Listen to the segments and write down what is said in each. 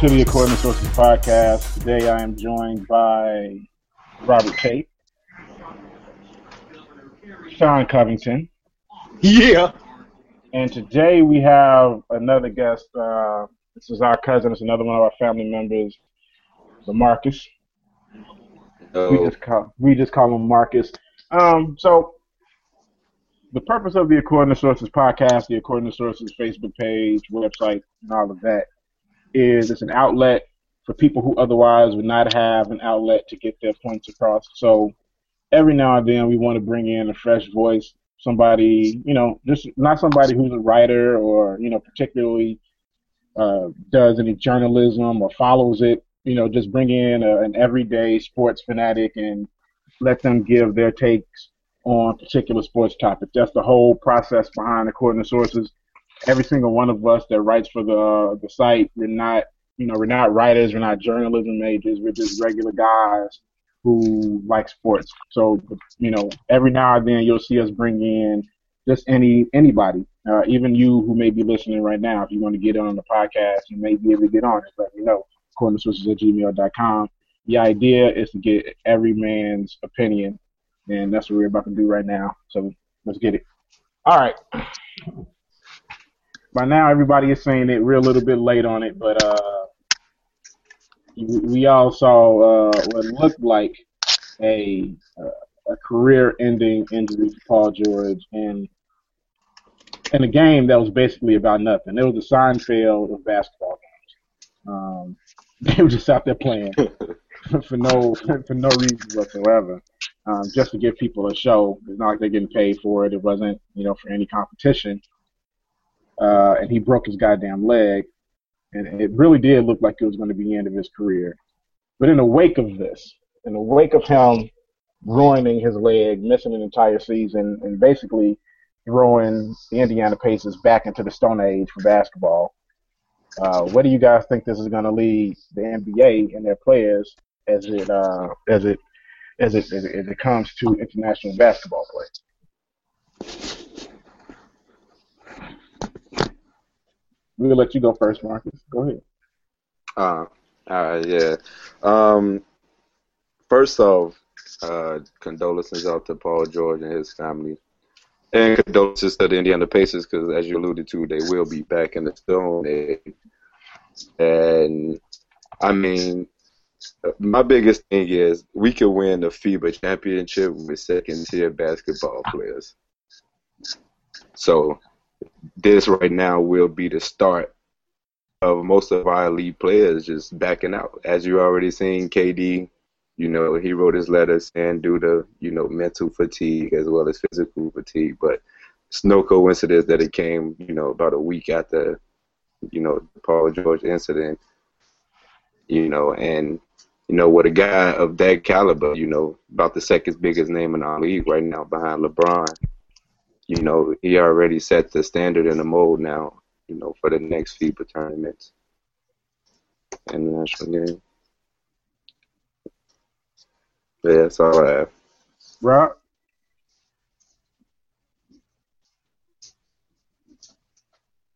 To the According to Sources podcast. Today I am joined by Robert Tate, Sean Covington, Yeah. and today we have another guest. Uh, this is our cousin. It's another one of our family members, Marcus. We just call we just call him Marcus. Um, so the purpose of the According to Sources podcast, the According to Sources Facebook page, website, and all of that is it's an outlet for people who otherwise would not have an outlet to get their points across. So every now and then we want to bring in a fresh voice, somebody, you know, just not somebody who's a writer or, you know, particularly uh, does any journalism or follows it, you know, just bring in a, an everyday sports fanatic and let them give their takes on particular sports topics. That's the whole process behind according to sources. Every single one of us that writes for the the site, we're not, you know, we're not writers, we're not journalism majors, we're just regular guys who like sports. So, you know, every now and then you'll see us bring in just any anybody, uh, even you who may be listening right now. If you want to get on the podcast, you may be able to get on. Just let me know. Sources at gmail.com. The idea is to get every man's opinion, and that's what we're about to do right now. So let's get it. All right. By now, everybody is saying it. We're a little bit late on it, but uh, we all saw uh, what looked like a uh, a career-ending injury for Paul George, and in a game that was basically about nothing. It was a sign Seinfeld of basketball games. Um, they were just out there playing for no for no reason whatsoever, um, just to give people a show. It's not like they're getting paid for it. It wasn't you know for any competition. Uh, and he broke his goddamn leg, and it really did look like it was going to be the end of his career. But in the wake of this, in the wake of him ruining his leg, missing an entire season, and basically throwing the Indiana Pacers back into the Stone Age for basketball. Uh, what do you guys think this is going to lead the NBA and their players as it uh, as it as it as it, as it comes to international basketball play? We'll let you go first, Marcus. Go ahead. uh, yeah. Um, first off, uh, condolences out to Paul George and his family, and condolences to the Indiana Pacers because, as you alluded to, they will be back in the Stone Age. And I mean, my biggest thing is we could win the FIBA championship with second-tier basketball players. So this right now will be the start of most of our elite players just backing out. As you already seen, KD, you know, he wrote his letter saying due to, you know, mental fatigue as well as physical fatigue. But it's no coincidence that it came, you know, about a week after, you know, the Paul George incident. You know, and you know, with a guy of that caliber, you know, about the second biggest name in our league right now behind LeBron, you know, he already set the standard and the mold now, you know, for the next FIBA tournaments and the national game. But yeah, that's all I have. Rob?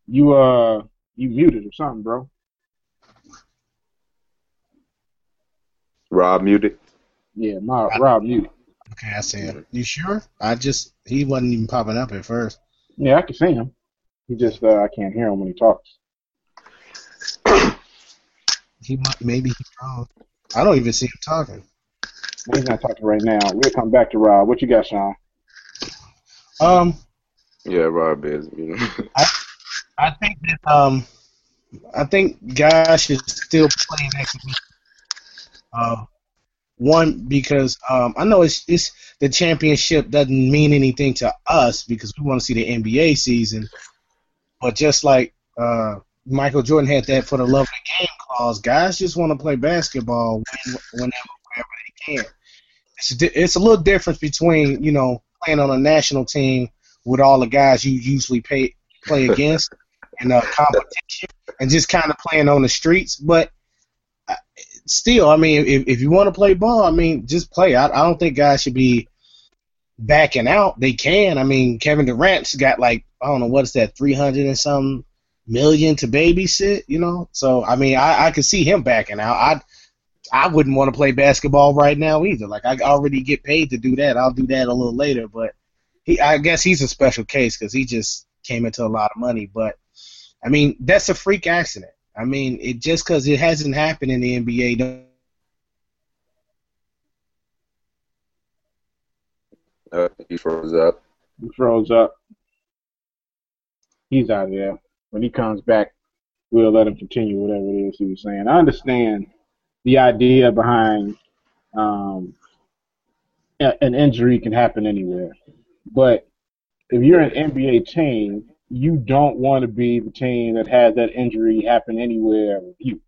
You uh you muted or something, bro. Rob muted. Yeah, my Rob muted. Okay, I see him. You sure? I just he wasn't even popping up at first. Yeah, I can see him. He just uh, I can't hear him when he talks. He might maybe he's wrong. I don't even see him talking. He's not talking right now. We'll come back to Rob. What you got, Sean? Um, Yeah, Rob is, you know. I think that um, I think guys should still play next week. Uh, one because um, I know it's it's the championship doesn't mean anything to us because we want to see the NBA season, but just like uh, Michael Jordan had that for the love of the game clause, guys just want to play basketball whenever wherever they can. It's a, it's a little difference between you know playing on a national team with all the guys you usually pay play against in a competition and just kind of playing on the streets. But uh, still, I mean, if, if you want to play ball, I mean, just play. I, I don't think guys should be backing out. They can. I mean, Kevin Durant's got like I don't know what is that, three hundred and something million to babysit, you know. So I mean, I, I could see him backing out. I I wouldn't want to play basketball right now either. Like I already get paid to do that. I'll do that a little later, but he I guess he's a special case because he just came into a lot of money. But I mean, that's a freak accident. I mean, it just because it hasn't happened in the NBA. Don't Uh, he froze up. He froze up. He's out of there. When he comes back, we'll let him continue whatever it is he was saying. I understand the idea behind um, an injury can happen anywhere, but if you're an NBA team, you don't want to be the team that had that injury happen anywhere with you.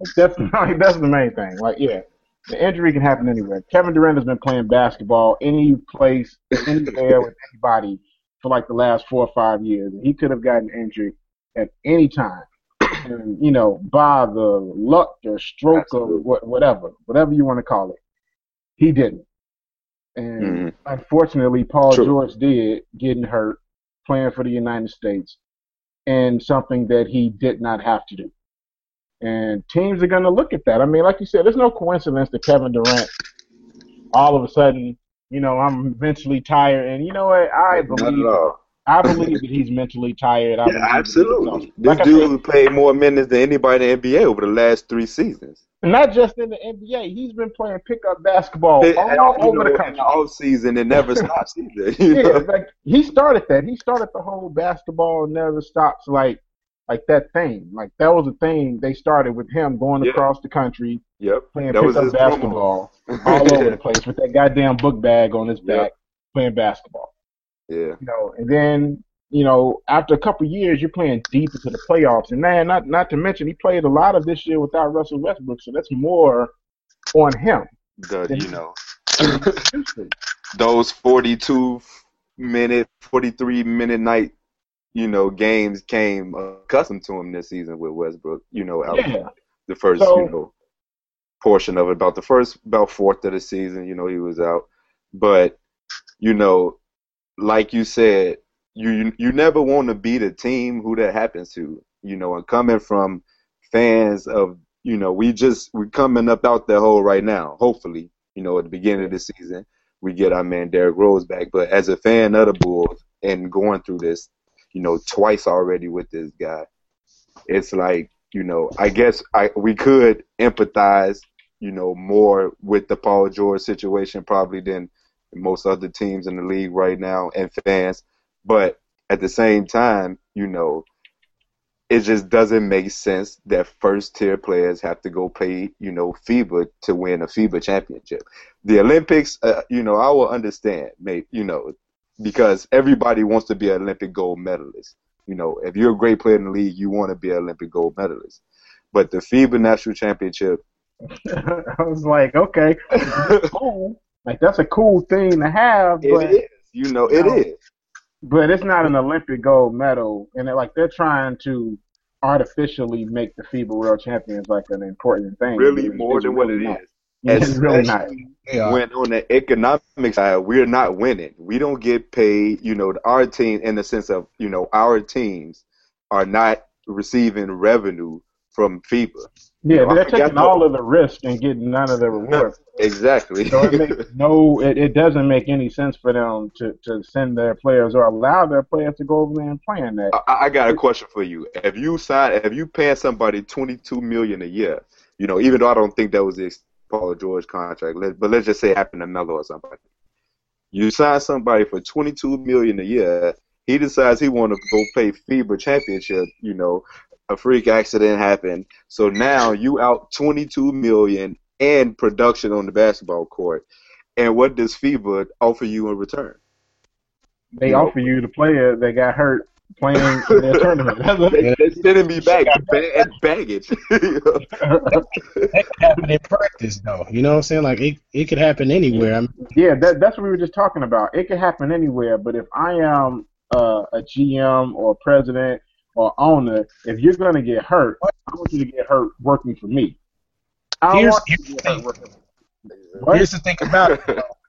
Like that's like, that's the main thing. Like yeah, the injury can happen anywhere. Kevin Durant has been playing basketball any place, anywhere with anybody for like the last four or five years. He could have gotten injured at any time. And, you know, by the luck or stroke Absolutely. or what, whatever, whatever you want to call it, he didn't. And Mhm. unfortunately, Paul True. George did getting hurt playing for the United States, and something that he did not have to do. And teams are going to look at that. I mean, like you said, there's no coincidence that Kevin Durant all of a sudden, you know, I'm mentally tired. And you know what? I believe. I believe that he's mentally tired. I Yeah, believe that he's absolutely. This Like dude said, played more minutes than anybody in the NBA over the last three seasons. Not just in the NBA, he's been playing pickup basketball And, all over know, the in country. the off season, it never stops either. Yeah, know? like he started that. He started the whole basketball never stops like like that thing. Like that was a thing they started with him going Yeah. across the country Yep. playing That pickup basketball all over the place with that goddamn book bag on his back playing basketball. Yeah. You know, and then you know after a couple years you're playing deep into the playoffs, and man, not not to mention he played a lot of this year without Russell Westbrook, so that's more on him. The, you know, than he used to. those 42 minute, 43 minute night, you know, games came accustomed to him this season with Westbrook. You know, out Yeah. the first, So- you know, portion of it, about the first, about fourth of the season, you know, he was out. But, you know, like you said, you you, never want to be the team who that happens to, you know, and coming from fans of, you know, we just we're coming up out that hole right now. Hopefully, you know, at the beginning of the season, we get our man Derrick Rose back. But as a fan of the Bulls and going through this, you know, twice already with this guy, it's like, you know, I guess I we could empathize, you know, more with the Paul George situation probably than most other teams in the league right now and fans. But at the same time, you know, it just doesn't make sense that first tier players have to go play, you know, FIBA to win a FIBA championship. The Olympics, uh, you know, I will understand, mate, you know, because everybody wants to be an Olympic gold medalist. You know, if you're a great player in the league, you want to be an Olympic gold medalist. But the FIBA national championship, I was like, okay, cool. Like that's a cool thing to have, but it is. You know, it No. is. But it's not an Olympic gold medal, and they're like they're trying to artificially make the FIBA World Champions like an important thing. Really It's- more it's than what really it not. is. It's really not. When on the economic side, we're not winning. We don't get paid. You know, our team, in the sense of, you know, our teams are not receiving revenue from FIBA. Yeah, know, I they're taking the- all of the risk and getting none of the reward. Exactly. So it makes no, it, it doesn't make any sense for them to, to send their players or allow their players to go over there and play in that. I, I got a question for you. If you sign, if you pay somebody twenty two million a year, you know, even though I don't think that was the Paul George contract, but let's just say it happened to Melo or somebody. You sign somebody for twenty two million a year. He decides he want to go play FIBA championship. You know, a freak accident happened, so now you out twenty two million and production on the basketball court. And what does FIBA offer you in return? They You know- offer you the player that got hurt playing in their tournament. That's what- They, they sending me back bag, baggage. That could happen in practice, though. You know what I'm saying? Like it, it could happen anywhere. I mean, Yeah, that, that's what we were just talking about. It could happen anywhere, but if I am uh, a GM or president or owner, if you're going to get hurt, I want you to get hurt working for me. I Here's- want you to hurt thing. working for me. Here's the thing about it.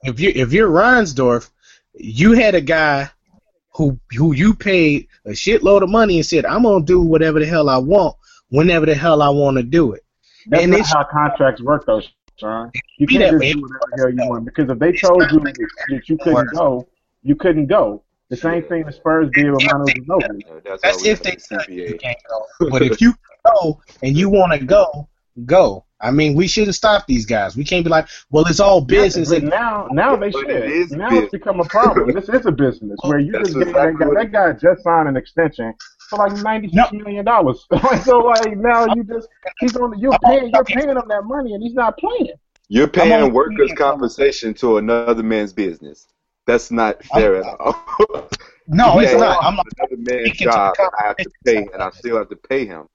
If you if you're Reinsdorf, you had a guy who who you paid a shitload of money and said, I'm gonna do whatever the hell I want, whenever the hell I want to do it. That's And not how contracts work, though, Sean. You can't just do whatever the hell you want because if they told you that you couldn't go, you couldn't go. The same thing the Spurs did with Manu Ginobili. That's That's if they the you can't go. But if you go and you want to go, go. I mean, we shouldn't stop these guys. We can't be like, well, it's all business. But now, now they But it should. is Now business. it's become a problem. this is a business where you That's just gave exactly that guy. That guy just signed an extension for like ninety six million dollars. so like now you just he's on. You're oh, paying. You're paying him that money, and he's not playing. You're paying workers' compensation to another man's business. That's not fair at all. no, it's not. I'm not. another man's speaking to job. I have to pay, and I still have to pay him.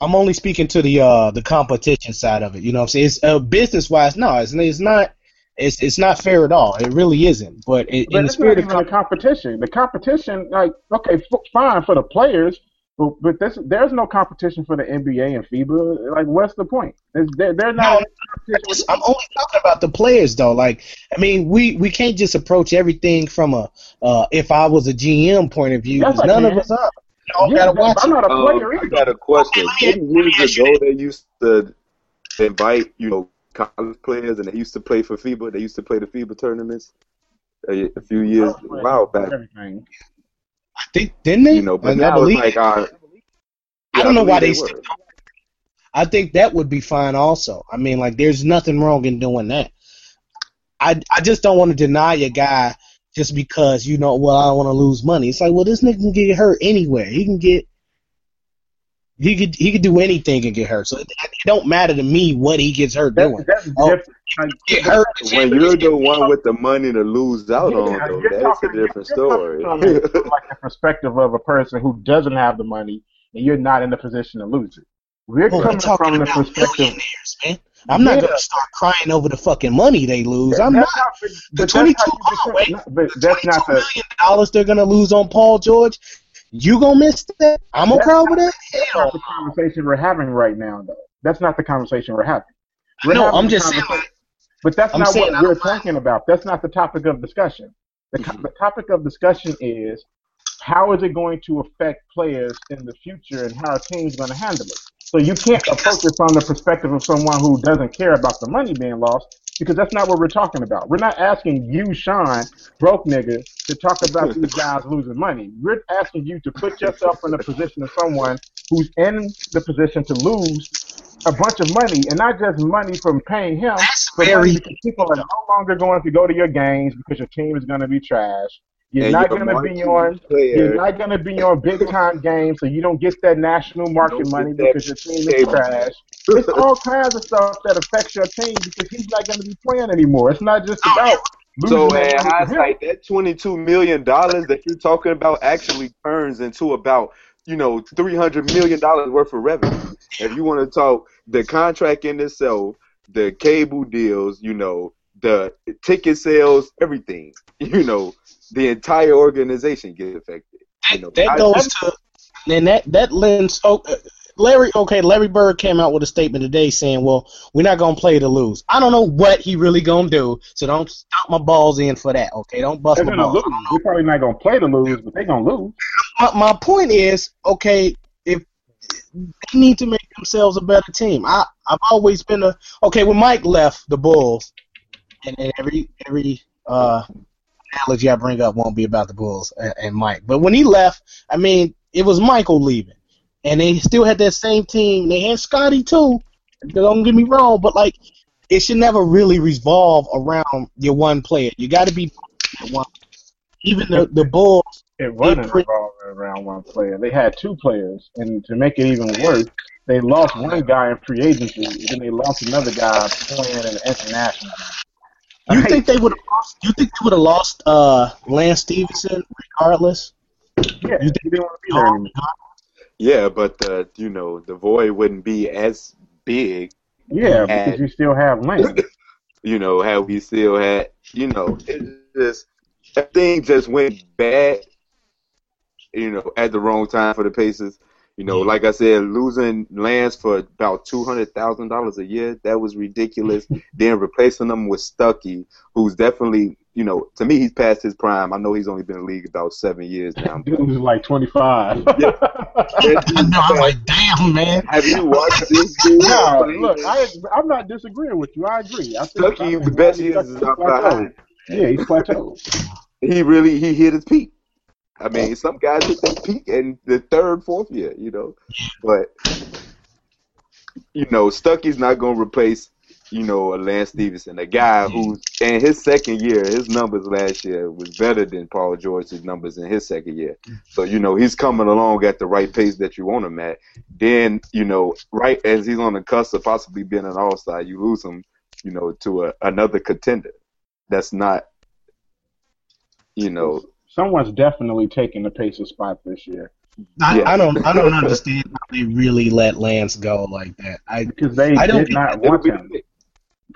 I'm only speaking to the uh the competition side of it. You know what I'm saying? It's uh, business wise, no, it's, it's not. It's it's not fair at all. It really isn't. But it, But in the it's not spirit of even a competition. The competition, like, okay, f- fine for the players, but but this, there's no competition for the NBA and FIBA. Like, what's the point? They're, they're not. No, in I'm only talking about the players though. Like, I mean, we we can't just approach everything from a uh, if I was a GM point of view. Yes, 'cause I none can. of us are. All Yeah, gotta watch I'm it. not a Um, player I got a question. Okay, let me- Didn't let me years ago they used to invite, you know, college players, and they used to play for FIBA. They used to play the FIBA tournaments a, a few years, a while back. Everything. I think didn't they? You know, but And I now it's like, uh, I don't know why they. believe still were. do it. I think that would be fine also. I mean, like, there's nothing wrong in doing that. I I just don't want to deny a guy just because you know, well, I don't want to lose money. It's like, well, this nigga can get hurt anywhere. He can get. He could he could do anything and get hurt. So it, it don't matter to me what he gets hurt That, doing. that's Oh. different. Get hurt. When you're the one with the money to lose out on, though, that's talking- a different story. From, like the perspective of a person who doesn't have the money and you're not in the position to lose it. We're we're coming talking from the about perspective. millionaires, man. I'm not gonna start crying over the fucking money they lose. I'm That's not. not- The but that's 22 how you oh, become- wait. The that's not the. million dollars they're gonna lose on Paul George. You gonna miss that? I'm gonna cry over that? That's not the conversation we're having right now, though. That's not the conversation we're having. We're no. having I'm just saying. But that's I'm not what we're talking about. That's not the topic of discussion. The, co- the topic of discussion is how is it going to affect players in the future and how a team's going to handle it. So you can't approach it from the perspective of someone who doesn't care about the money being lost because that's not what we're talking about. We're not asking you, Sean, broke nigga, to talk about these guys losing money. We're asking you to put yourself in the position of someone who's in the position to lose a bunch of money, and not just money from paying him, That's but very. because people are no longer going to go to your games because your team is going to be trash. You're And not to be on. player- You're not to be on big time games, so you don't get that national market money because your team is trash. It's all kinds of stuff that affects your team because he's not going to be playing anymore. It's not just ah! about. So losing in that money for him. hindsight, that twenty-two million dollars that you're talking about actually turns into about you know three hundred million dollars worth of revenue. If you want to talk the contract in itself, the cable deals, you know, the ticket sales, everything, you know, the entire organization get affected. You know, that I- goes to and that that lends. Oh, uh, Larry, okay, Larry Bird came out with a statement today saying, "Well, we're not gonna play to lose." I don't know what he really gonna do, so don't stop my balls in for that. Okay, don't bust They're my balls. lose. They're probably not going to play to lose, but they're going to lose. My, my point is, okay, if they need to make themselves a better team. I I've always been a okay. When Mike left the Bulls, and, and every every uh analogy I bring up won't be about the Bulls and, and Mike, but when he left, I mean, it was Michael leaving, and they still had that same team. They had Scottie too. Don't get me wrong, but like it should never really revolve around your one player. You got to be one. Even the the Bulls, It wasn't pre- revolving around one player. They had two players, and to make it even worse, they lost one guy in free agency, and then they lost another guy playing in the international. You Like, think they would have? You think they would have lost uh, Lance Stephenson regardless? Yeah, you he didn't want to be there anymore. yeah, but the you know the void wouldn't be as big Yeah, And- because you still have Lance. you know, how we still had, you know, it just everything just went bad, you know, at the wrong time for the Pacers. You know, like I said, losing Lance for about two hundred thousand dollars a year, that was ridiculous. then replacing them with Stuckey, who's definitely you know, to me, he's past his prime. I know he's only been in the league about seven years now. Dude was like 25. Yeah. I know. I'm like, damn, man. Have you watched this dude? No, look, I, I'm not disagreeing with you. I agree. I think, Stuckey, I think the best years is Stuckey's up behind. Yeah, he's plateaued. He really he hit his peak. I mean, some guys hit their peak in the third, fourth year, you know. But you know, Stuckey's not going to replace, you know, a Lance Stephenson, a guy who in his second year, his numbers last year was better than Paul George's numbers in his second year. So you know, he's coming along at the right pace that you want him at. Then you know, right as he's on the cusp of possibly being an All Star, you lose him, you know, to a, another contender. That's not, you know, Someone's definitely taking the Pacers spot this year I, Yeah. I don't. I don't understand how they really let Lance go like that. I because they I don't did not want be him.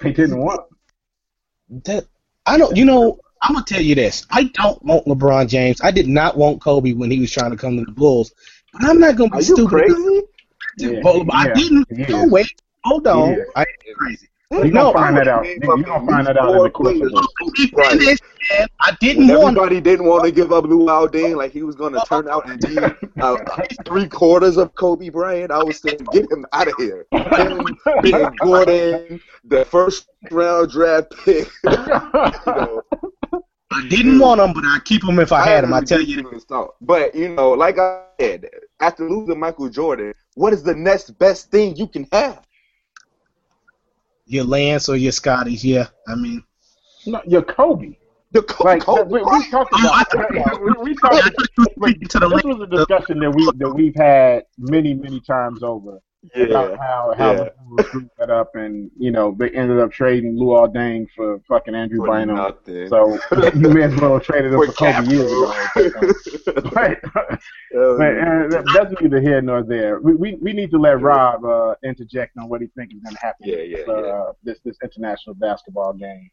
They didn't want him. that I don't. You know, I'm gonna tell you this. I don't want LeBron James. I did not want Kobe when he was trying to come to the Bulls. But I'm not gonna be Are you stupid. crazy? Yeah, Well, I didn't. he No, is. wait. Hold on. is. I ain't crazy. You're No, gonna find that out. You're gonna find that out in the course of this. Right. I didn't When want. everybody didn't want to give up Luol Deng, like he was going to turn out and be uh, three quarters of Kobe Bryant. I was saying, get him out of here. Him, Ben Gordon, the first round draft pick. you know, I didn't want him, but I keep him if I had him. I tell you. thought. But you know, like I said, after losing Michael Jordan, what is the next best thing you can have? Your Lance or your Scotties, yeah. I mean, No, you're Kobe. The Co- Like Kobe we, we talked about. we, we talked. thought you were speaking to the This was a discussion that we that we've had many many times over about Yeah, how how yeah. the Bulls screwed that up and you know they ended up trading Luol Deng for fucking Andrew for Bynum. nothing. So you may as well have traded him for, Kobe capital. years ago. Right. But uh, that- that's neither here nor there. We, we we need to let Rob uh, interject on what he thinks is going to happen. Yeah, with yeah, this, uh, this this international basketball game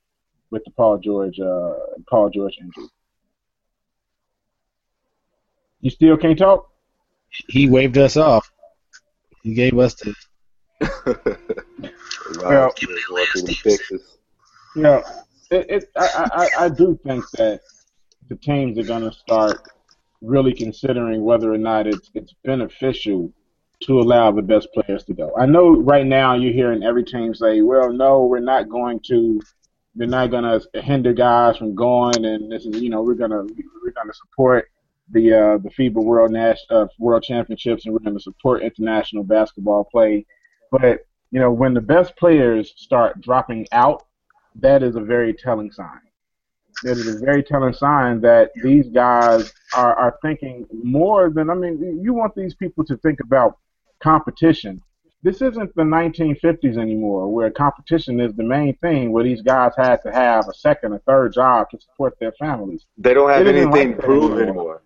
with the Paul George uh, Paul George injury. You still can't talk. he waved us off. He gave us the. Wow, going through the Texas. Yeah, it, it I, I I do think that the teams are going to start really considering whether or not it's it's beneficial to allow the best players to go. I know right now you're hearing every team say, "Well, no, we're not going to, we're not going to hinder guys from going, and this is, you know, we're gonna we're gonna support the uh, the FIBA World Nash uh, World Championships, and we're going to support international basketball play." But you know, when the best players start dropping out, that is a very telling sign. That is a very telling sign that these guys are, are thinking more than, I mean, you want these people to think about competition. This isn't the 1950s anymore, where competition is the main thing, where these guys had to have a second or third job to support their families. They don't have It anything like to prove anymore. anymore.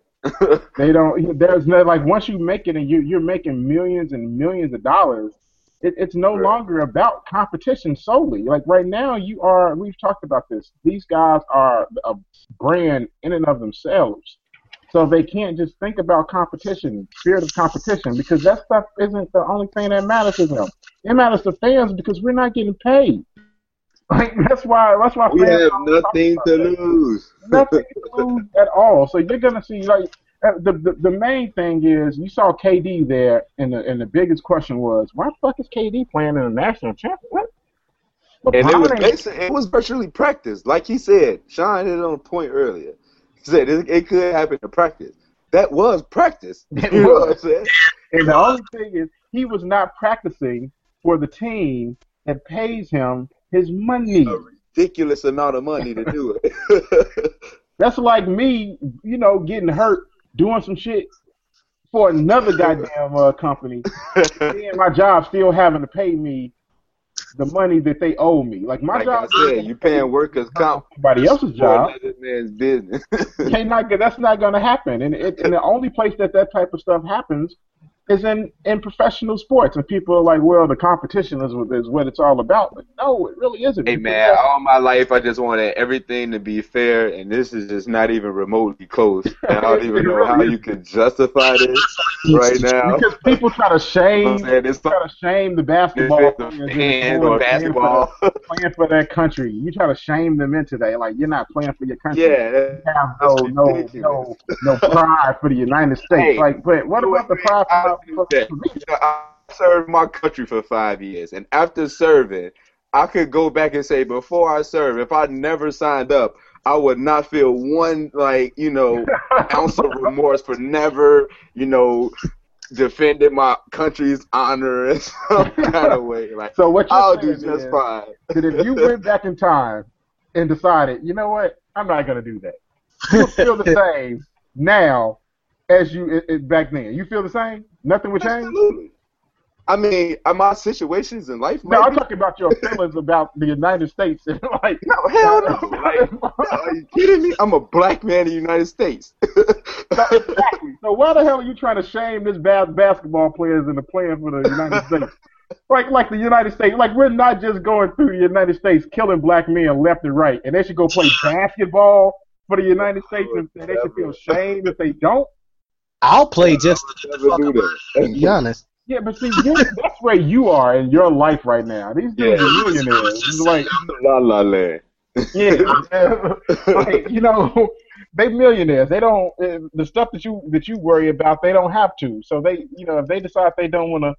They don't. There's no like once you make it and you you're making millions and millions of dollars. It, it's no Right. longer about competition solely. Like right now, you are. We've talked about this. These guys are a brand in and of themselves. So they can't just think about competition, spirit of competition, because that stuff isn't the only thing that matters to them. It matters to fans because we're not getting paid. Like that's why. That's why we have nothing to lose. nothing to lose at all. So you're gonna see like uh, the, the the main thing is you saw KD there, and the and the biggest question was why the fuck is KD playing in a national championship? And it was LeBron ain't- basic, it was virtually practice. Like he said, Sean hit it on a point earlier. He said it, it could happen in practice. That was practice. It You know what I'm saying? and the only thing is he was not practicing for the team that pays him his money. A ridiculous amount of money to do it. That's like me, you know, getting hurt doing some shit for another goddamn uh, company, and my job still having to pay me the money that they owe me. Like my like job, I said, you paying workers comp somebody else's job. man's business. Not, that's not going to happen. And, it, and the only place that that type of stuff happens is in, in professional sports. And people are like, well, the competition is, what- is what it's all about. But no, it really isn't. Hey man, all my life I just wanted everything to be fair, and this is just not even remotely close. And I don't even know how you can justify this. right now. Because people try to shame, Man, it's try to shame the basketball the players in fans Florida or basketball. Playing for, playing for their country. You try to shame them into that. Like you're not playing for your country. yeah, You have no, no, no, no pride for the United States. Hey, like, but what about the pride what? I'll do for, that. You know, I served my country for five years, and after serving, I could go back and say, before I serve, if I never signed up, I would not feel one like you know ounce of remorse for never you know defending my country's honor in some kind of way. Like So what I'll do just is fine. that if you went back in time and decided, you know what, I'm not going to do that, you'll feel the same now as you it, it, back then. You feel the same? Nothing would change. Absolutely. I mean, are my situations in life. No, I'm talking about your feelings about the United States. like, No, hell no. Like, are you kidding me? I'm a black man in the United States. exactly. So why the hell are you trying to shame this bad basketball players into playing for the United States? Like, like the United States, like we're not just going through the United States killing black men left and right, and they should go play basketball for the United States, and they should feel shame if they don't. I'll play just to get the fuck up. that. Be honest. Yeah, but see, you that's where you are in your life right now. These dudes Yeah. are millionaires. It's like, La la land. yeah, like, you know, they millionaires. They don't uh, the stuff that you that you worry about. They don't have to. So they, you know, if they decide they don't want to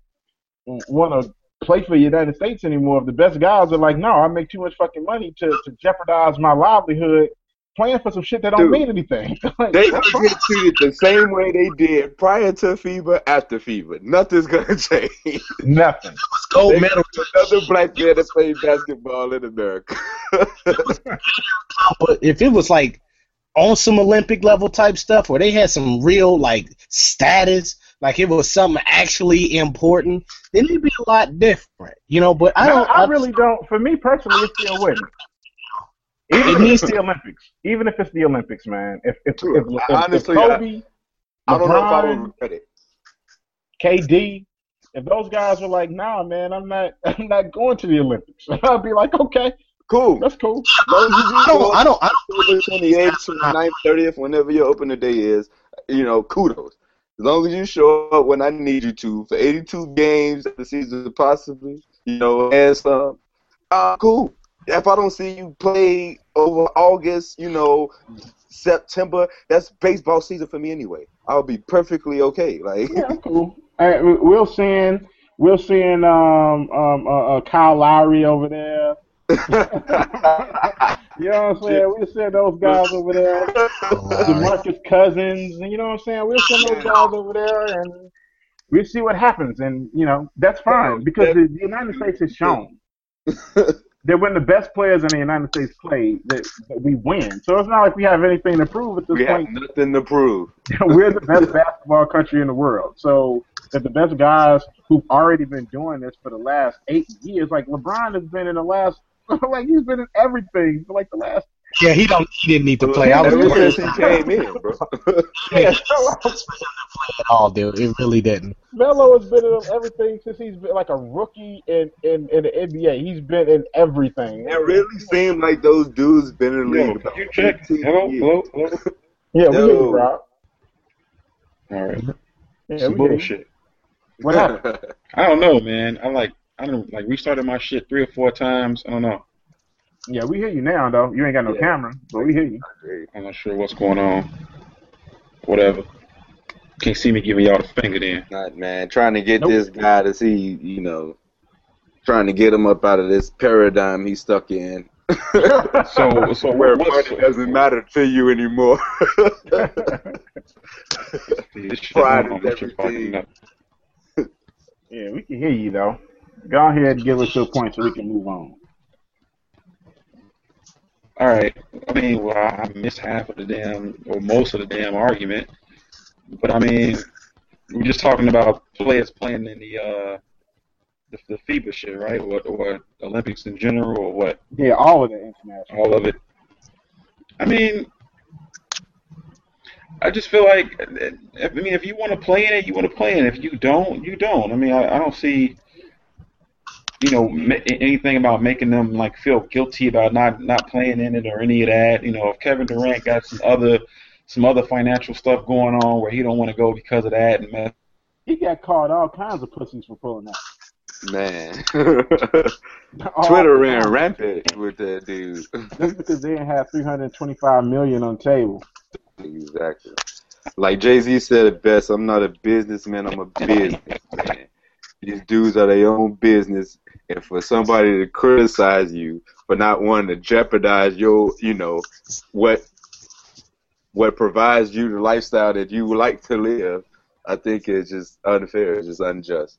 want to play for the United States anymore, if the best guys are like, no, I make too much fucking money to to jeopardize my livelihood playing for some shit that don't Dude. mean anything. Like, They that's will get treated the same way they did prior to FIBA, after FIBA. Nothing's gonna change. nothing. Let's go They medal. Another black man that played basketball in America. But if it was like on some Olympic level type stuff where they had some real like status, like it was something actually important, then it'd be a lot different, you know. But I I, don't. I, really don't. For me personally, it still wouldn't. Even It if needs it's the Olympics. Even if it's the Olympics, man. If if, True. if, if, if Kobe, I don't know if I would regret it. KD, if those guys were like, nah, man, I'm not, I'm not going to the Olympics, I'd be like, okay, Cool. that's cool. Long as you I don't. I don't. I don't October 28th, 29th, 30th, whenever your opening day is, you know, kudos. As long as you show up when I need you to for 82 games of the season, possibly, you know, and some, uh, cool. If I don't see you play over August, you know, September, that's baseball season for me anyway. I'll be perfectly okay. Like, Yeah, cool. Right, we- we'll send, we'll send um um uh, uh, Kyle Lowry over there. You know what I'm saying? We'll send those guys over there. DeMarcus Cousins, you know what I'm saying? We'll send those guys over there and we'll see what happens. And, you know, that's fine because the, the United States has shown that when the best players in the United States play, that, that we win. So it's not like we have anything to prove at this we have nothing to prove. We're the best basketball country in the world. So if the best guys who've already been doing this for the last eight years, like LeBron has been in the last, like he's been in everything for like the last Yeah, he don't. He didn't need to play. I was Ever worried since he came in, bro. Yeah, for him play at all, dude. It really didn't. Melo has been in everything since he's been like a rookie in, in, in the NBA. He's been in everything. It really seemed like those dudes been in the Yo, league about you check. 15 Hello, hello, hello. Yeah, we hear Yo. you, Rob. All right. Yeah, Some we hear you. bullshit. What happened? I don't know, man. I like. I don't like restarted my shit three or four times. I don't know. Yeah, we hear you now, though. You ain't got no Yeah. camera, but we hear you. I'm not sure what's going on. Whatever. Can't see me giving y'all the finger then. Not man, trying to get Nope. this guy to see, you know, trying to get him up out of this paradigm he's stuck in. So, so where what's, money doesn't matter to you anymore. This Pride going is everything. Yeah, we can hear you, though. Go ahead and give us your point so we can move on. All right. I mean, well, I missed half of the damn, or most of the damn argument. But I mean, we're just talking about players playing in the uh, the, the FIBA shit, right? Or, or Olympics in general, or what? Yeah, all of the international. All of it. I mean, I just feel like, I mean, if you want to play in it, you want to play in it. If you don't, you don't. I mean, I, I don't see, you know, ma- anything about making them like feel guilty about not not playing in it or any of that. You know, if Kevin Durant got some other some other financial stuff going on where he don't want to go because of that and mess he got called all kinds of pussies for pulling that. Man, Twitter ran rampant with that dude. Just because they didn't have 325 million on table. exactly. Like Jay Z said it best. I'm not a businessman. I'm a businessman. These dudes are their own business, and for somebody to criticize you for not wanting to jeopardize your, you know, what what provides you the lifestyle that you would like to live, I think is just unfair. It's just unjust.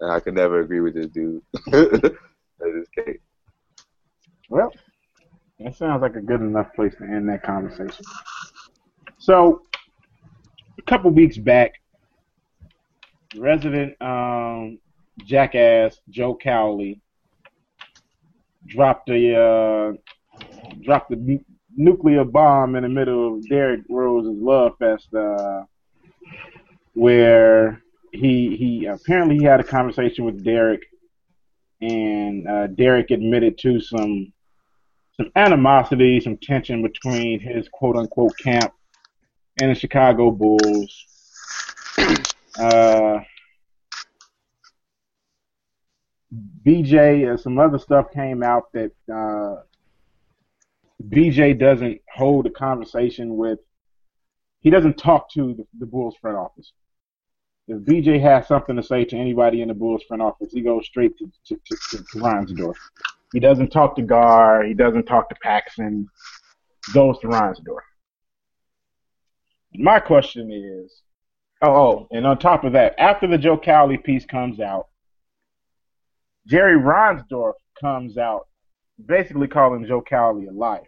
And I can never agree with this dude. Well, that sounds like a good enough place to end that conversation. So, a couple weeks back, resident um, jackass Joe Cowley dropped a uh, dropped nu- nuclear bomb in the middle of Derrick Rose's Love Fest, uh, where he he apparently he had a conversation with Derrick, and uh, Derrick admitted to some some animosity, some tension between his quote unquote camp and the Chicago Bulls. Uh, BJ, uh, some other stuff came out that uh, BJ doesn't hold a conversation with. He doesn't talk to the, the Bulls front office. If BJ has something to say to anybody in the Bulls front office, he goes straight to to, to, to, to Reinsdorf. He doesn't talk to Gar. He doesn't talk to Paxson. Goes to Reinsdorf. My question is, oh, oh, and on top of that, after the Joe Cowley piece comes out, Jerry Reinsdorf comes out, basically calling Joe Cowley a liar.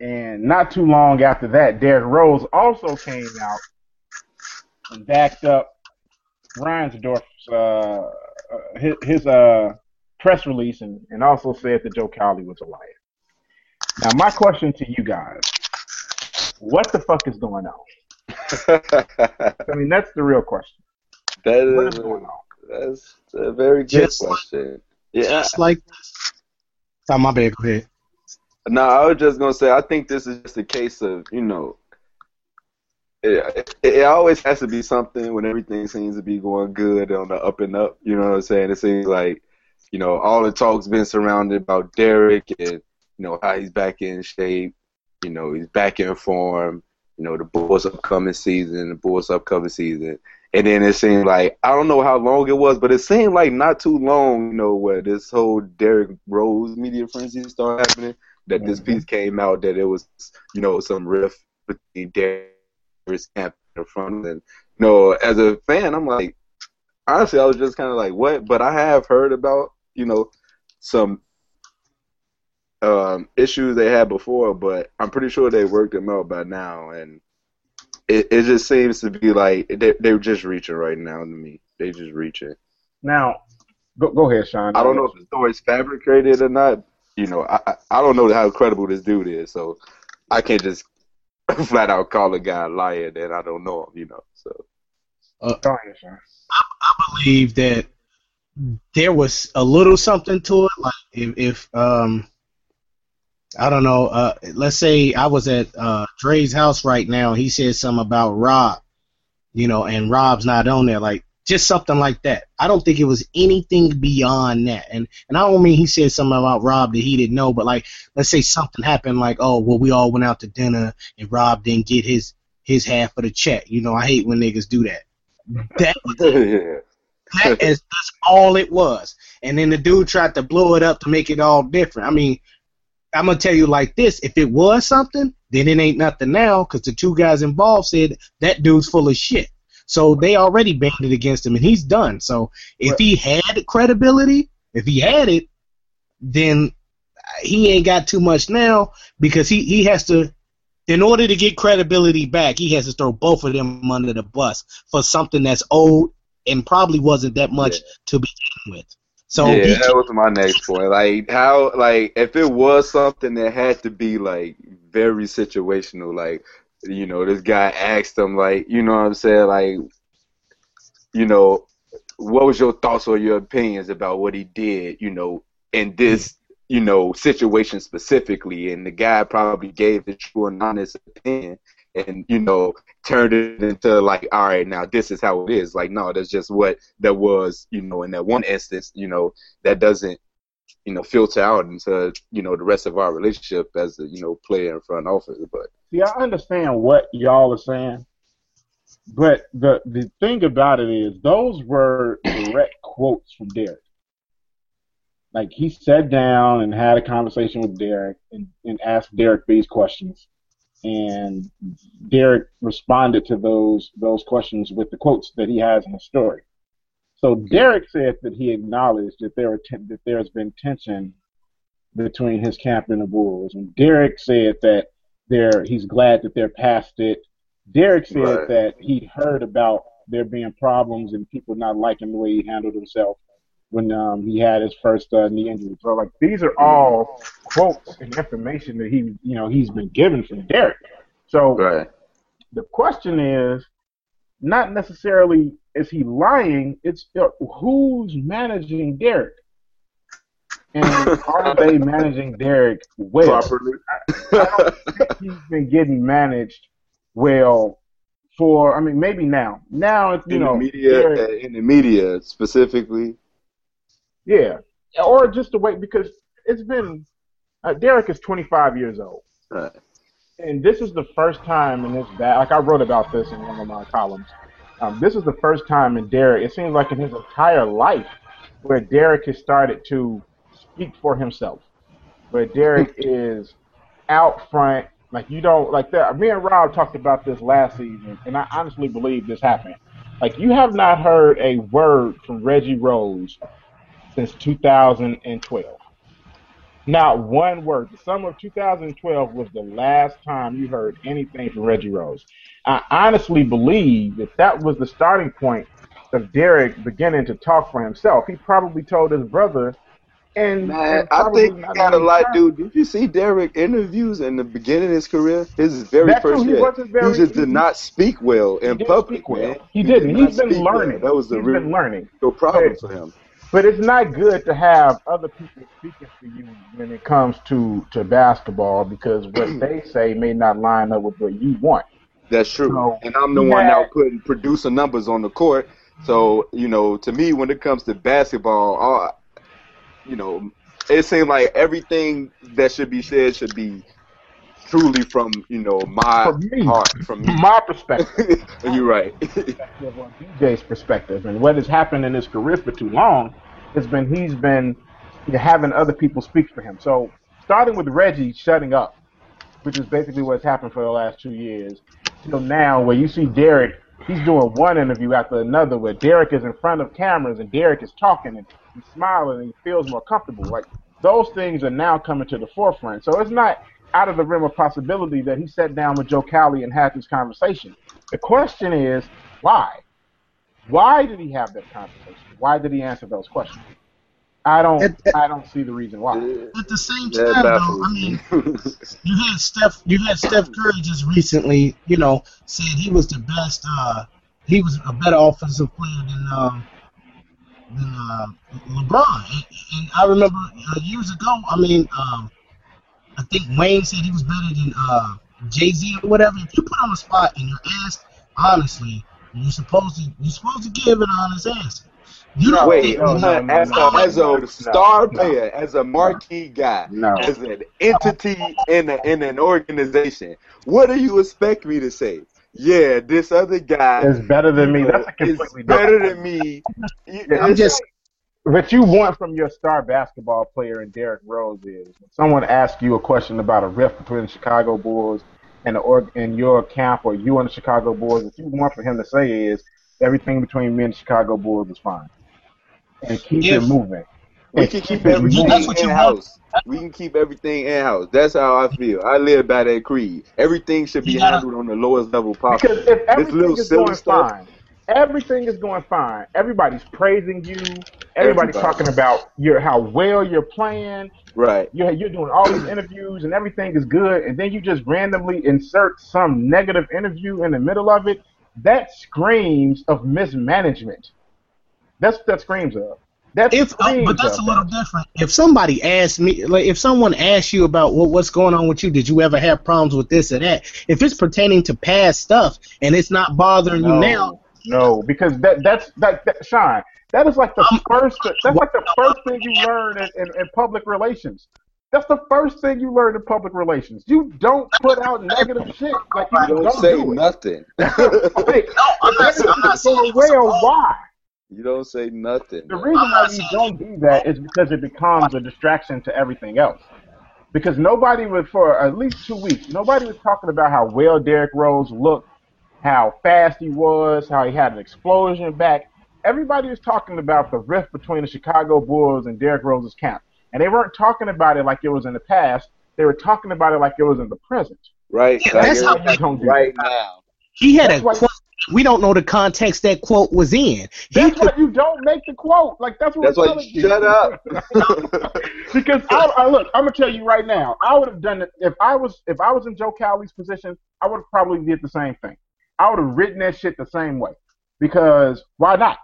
And not too long after that, Derrick Rose also came out and backed up Reinsdorf's uh, uh, his, his uh, press release and, and also said that Joe Cowley was a liar. Now, my question to you guys: What the fuck is going on? I mean, that's the real question. that What is is going on? that's a very good Just- question. Yeah, It's like, oh, my bad. Go ahead. No, I was just gonna say I think this is just a case of you know, it, it, it always has to be something when everything seems to be going good on the up and up. You know what I'm saying? It seems like you know all the talk's been surrounded about Derrick and you know how he's back in shape. You know he's back in form. You know the Bulls upcoming season, the Bulls upcoming season, and then it seemed like I don't know how long it was, but it seemed like not too long. You know where this whole Derrick Rose media frenzy started happening that this Mhm. piece came out that it was, you know, some rift between Darius Camp and the front. And, you know, as a fan, I'm like, honestly, I was just kind of like, what? But I have heard about, you know, some um, issues they had before, but I'm pretty sure they worked them out by now. And it, it just seems to be like they, they're just reaching right now to me. They just reaching. Now, go, go ahead, Sean. I don't know if the story's fabricated or not. You know, I I- I don't know how credible this dude is, so I can't just flat out call a guy a liar that I don't know him. You know, so Go ahead, Sean. I believe that there was a little something to it. Like if, if um, I don't know, uh, let's say I was at uh, Dre's house right now. He said something about Rob, you know, and Rob's not on there. Like just something like that. I don't think it was anything beyond that. And and I don't mean he said something about Rob that he didn't know, but like let's say something happened, like oh well, we all went out to dinner and Rob didn't get his his half of the check. You know, I hate when niggas do that. That was that is that's all it was. And then the dude tried to blow it up to make it all different. I mean, I'm gonna tell you like this: if it was something, then it ain't nothing now, because the two guys involved said that dude's full of shit. So they already banded against him, and he's done. So if he had credibility, if he had it, then he ain't got too much now because he he has to. In order to get credibility back, he has to throw both of them under the bus for something that's old and probably wasn't that much Yeah. to begin with. So yeah, he that was my next point. Like how, like if it was something that had to be like very situational, like you know, this guy asked him, like you know what I'm saying, like you know, what was your thoughts or your opinions about what he did, you know, in this you know situation specifically, and the guy probably gave the true and honest opinion. And you know turned it into like all right now this is how it is like no that's just what that was you know in that one instance you know that doesn't you know filter out into you know the rest of our relationship as a you know player in front office but See, I understand what y'all are saying, but the the thing about it is those were direct quotes from Derrick. Like he sat down and had a conversation with Derrick and, and asked Derrick these questions, and Derrick responded to those those questions with the quotes that he has in the story. So Derrick said that he acknowledged that there are ten, that there has been tension between his camp and the Bulls, and Derrick said that they're he's glad that they're past it. Derrick said Right. that he heard about there being problems and people not liking the way he handled himself when um, he had his first uh, knee injury. So like these are all quotes and information that he you know he's been given from Derrick. So right the question is not necessarily is he lying, it's uh, who's managing Derrick. And are they managing Derrick well? properly I don't think he's been getting managed well for. I mean, maybe now. Now it's you in know, the media Derrick- uh, in the media specifically yeah, or just to wait because it's been. Uh, Derrick is 25 years old, right and this is the first time in this bad. Like I wrote about this in one of my columns. Um, this is the first time in Derrick. It seems like in his entire life where Derrick has started to speak for himself, where Derrick is out front. Like you don't like that. Me and Rob talked about this last season, and I honestly believe this happened. Like you have not heard a word from Reggie Rose since 2012. Not one word. The summer of 2012 was the last time you heard anything from Reggie Rose. I honestly believe that that was the starting point of Derrick beginning to talk for himself. He probably told his brother, and, Man, I think he got a lot, that, dude. Did you see Derrick interviews in the beginning of his career? His very That's first true, he year. very- he just did not speak well He in public, well. He didn't. did He's been speak well. learning. That was the He's real, been learning. problem But- for him. But it's not good to have other people speaking for you when it comes to, to basketball because what they say may not line up with what you want. That's true. So, and I'm the he one out putting producer numbers on the court. So you know, to me, when it comes to basketball, all, you know, it seems like everything that should be said should be truly from you know my From me. heart, from me. My perspective. You're right. perspective DJ's perspective, and what has happened in his career for too long has been he's been you know, having other people speak for him. So starting with Reggie shutting up, which is basically what's happened for the last two years, till now, where you see Derrick, he's doing one interview after another, where Derrick is in front of cameras and Derrick is talking and he's smiling and he feels more comfortable. Like those things are now coming to the forefront. So it's not out of the realm of possibility that he sat down with Joe Cowley and had this conversation. The question is, why? Why did he have that conversation? Why did he answer those questions? I don't. It- it- I don't see the reason why. At the same That time, though, I mean, you had Steph. You had Steph Curry just recently. You know, said he was the best. Uh, he was a better offensive player than um, than uh, LeBron. And, and I remember uh, years ago. I mean, um, I think Wayne said he was better than uh, Jay Z or whatever. If you put on the spot and you're asked honestly, you're supposed to you're supposed to give an honest answer. You don't Wait, think no, no, no, as, no, a, as a no, star no. player, as a marquee guy, No. as an entity in a, in an organization, what do you expect me to say? Yeah, this other guy is better than me. That's a is completely better different. than me. Yeah, I'm it's just What you want from your star basketball player in Derrick Rose is when someone asks you a question about a rift between the Chicago Bulls and the org and your camp or you and the Chicago Bulls. What you want for him to say is everything between me and the Chicago Bulls is fine, and keep If- it moving. We And can keep it everything That's what you in house. We can keep everything in house. That's how I feel. I live by that creed. Everything should be You gotta- handled on the lowest level possible. Because if this everything little is going stuff. fine, everything is going fine. Everybody's praising you. Everybody's Everybody. talking about your how well you're playing. Right. You're, you're doing all these interviews and everything is good, and then you just randomly insert some negative interview in the middle of it. That screams of mismanagement. That's what that screams of. That's if uh, but that's a little different. If somebody asked me, like if someone asked you about what what's going on with you, did you ever have problems with this or that? If it's pertaining to past stuff and it's not bothering you now, No, because that that's that, that Sean. That is like the um, first. That's like the first thing you learn in, in, in public relations. That's the first thing you learn in public relations. You don't put out negative shit. Like you, You don't, don't say do nothing. Wait, I'm not- I'm not saying for it was real, wrong. why? you don't say nothing. The reason why you don't do that is because it becomes a distraction to everything else. Because nobody was for at least two weeks. Nobody was talking about how well Derrick Rose looked, how fast he was, how he had an explosion back. Everybody was talking about the rift between the Chicago Bulls and Derrick Rose's camp, and they weren't talking about it like it was in the past. They were talking about it like it was in the present. Right, Yeah, like, that's how you don't do right that. now. he had a That's why- quote. We don't know the context that quote was in. He That's could, why you don't make the quote. Like that's what That's we're why telling you shut up. because I, I look, I'm gonna tell you right now. I would have done it if I was if I was in Joe Cowley's position. I would have probably did the same thing. I would have written that shit the same way because why not?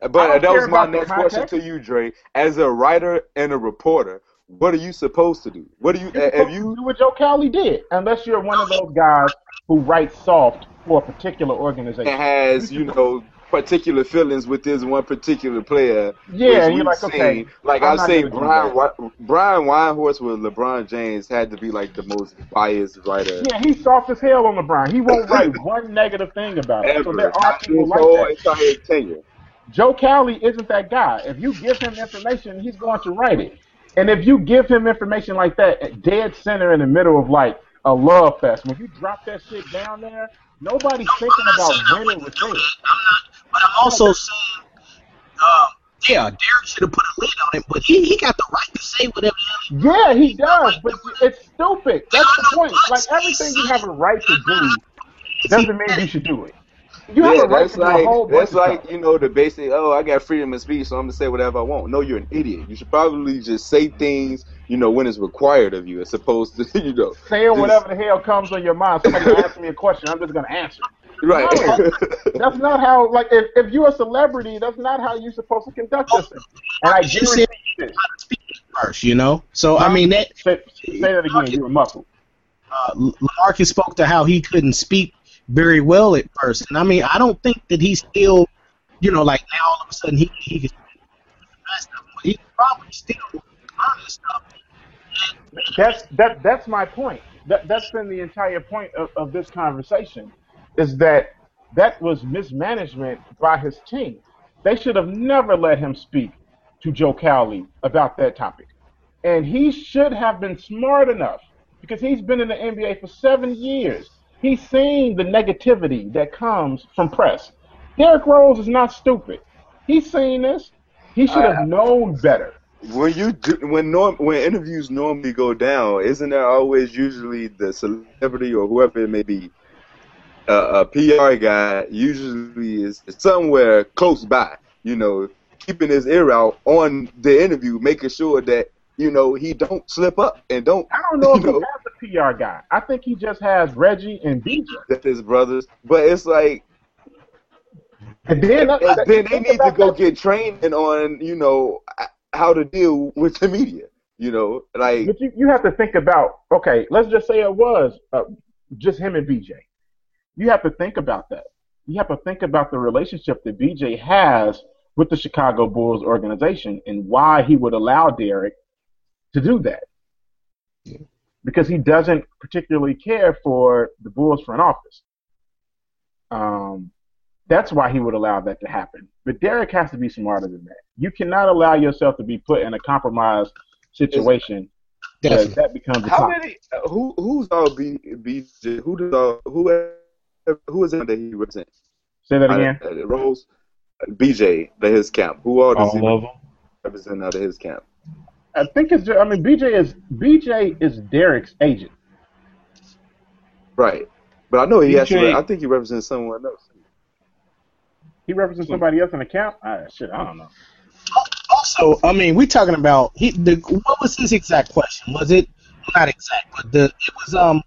But that was my next question to you, Dre. As a writer and a reporter, what are you supposed to do? What do you You're have you? do what Joe Cowley did, unless you're one of those guys who writes soft for a particular organization. And has you know particular feelings with this one particular player. Yeah, and you're like, okay, like I'm I say, Brian Brian Windhorst with LeBron James had to be like the most biased writer Yeah, he's soft as hell on LeBron. He won't write one negative thing about it. ever. So there are people like that. entire tenure. Joe Cowley isn't that guy. If you give him information, he's going to write it. And if you give him information like that, at dead center in the middle of like a love fest, when you drop that shit down there, nobody's thinking about when it was. I'm not, but I'm also saying, um, yeah, Derrick should have put a lid on it, but he, he got the right to say whatever. the Yeah, he does, but it's stupid. That's the point. Like everything you have a right to do doesn't mean you should do it. You have yeah, a right that's to do a like whole that's of like stuff. you know the basic. Oh, I got freedom of speech, so I'm gonna say whatever I want. No, you're an idiot. You should probably just say things you know when it's required of you, as opposed to you know saying just- whatever the hell comes on your mind. Somebody asks me a question, I'm just gonna answer. right. No. That's not how. Like, if, if you're a celebrity, that's not how you're supposed to conduct yourself. And I You said guarantee you how to speak first, you know. So I mean that Say, say that again. You were muffled. uh, Lamarcus spoke to how he couldn't speak very well at first, and I mean I don't think that he's still, you know, like now all of a sudden he he can. He's probably still stuff. That's that. That's my point. That that's been the entire point of, of this conversation, is that that was mismanagement by his team. They should have never let him speak to Joe Cowley about that topic, and he should have been smart enough because he's been in the NBA for seven years. He's seen the negativity that comes from press. Derrick Rose is not stupid. He's seen this. He should have known better. When you do, when norm when interviews normally go down, isn't there always usually the celebrity or whoever it may be, uh, a PR guy usually is somewhere close by, you know, keeping his ear out on the interview, making sure that you know he don't slip up and don't I don't know if know, PR guy. I think he just has Reggie and BJ. that his brothers. But it's like, And then, and then they need to go get training on you know how to deal with the media. You know, like But you, you have to think about okay. Let's just say it was uh, just him and BJ. You have to think about that. You have to think about the relationship that BJ has with the Chicago Bulls organization and why he would allow Derrick to do that. Because he doesn't particularly care for the Bulls front office. Um, that's why he would allow that to happen. But Derrick has to be smarter than that. You cannot allow yourself to be put in a compromised situation because that becomes a How topic. many? uh, Who who's all B BJ? Who does all who who is it that he represents? Say that again. Uh, Rose, uh, BJ, the his camp. Who all does he All of them. represent out of his camp? I think it's. I mean, BJ is BJ is Derrick's agent. Right, but I know he has. To, I think he represents someone else. He represents somebody else in the camp. Ah, shit, I don't know. Also, I mean, we're talking about he. The, what was his exact question? Was it not exact, but the it was um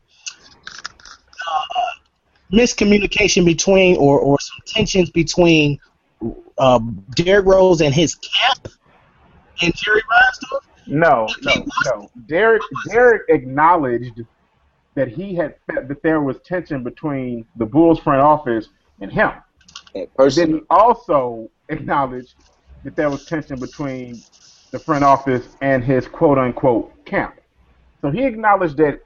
uh, miscommunication between or or some tensions between uh, Derrick Rose and his camp and Jerry Reinsdorf? No, no, no. Derek Derrick acknowledged that he had that there was tension between the Bulls front office and him. And then he also acknowledged that there was tension between the front office and his quote unquote camp. So he acknowledged that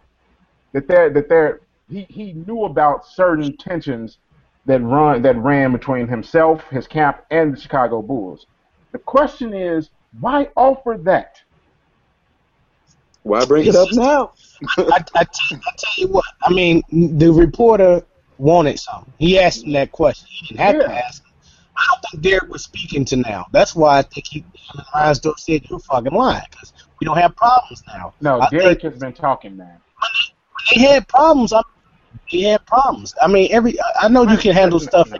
that there that there he, he knew about certain tensions that run that ran between himself, his camp, and the Chicago Bulls. The question is, why offer that? Why bring it up now? I, I, tell, I tell you what. I mean, the reporter wanted something. He asked him that question. He didn't have to ask him. I don't think Derrick was speaking to now. That's why I think he Reinsdorf said you're fucking lying because we don't have problems now. No, I Derrick think has been talking, man. they had problems. I they had problems. I mean, every I know you can handle stuff.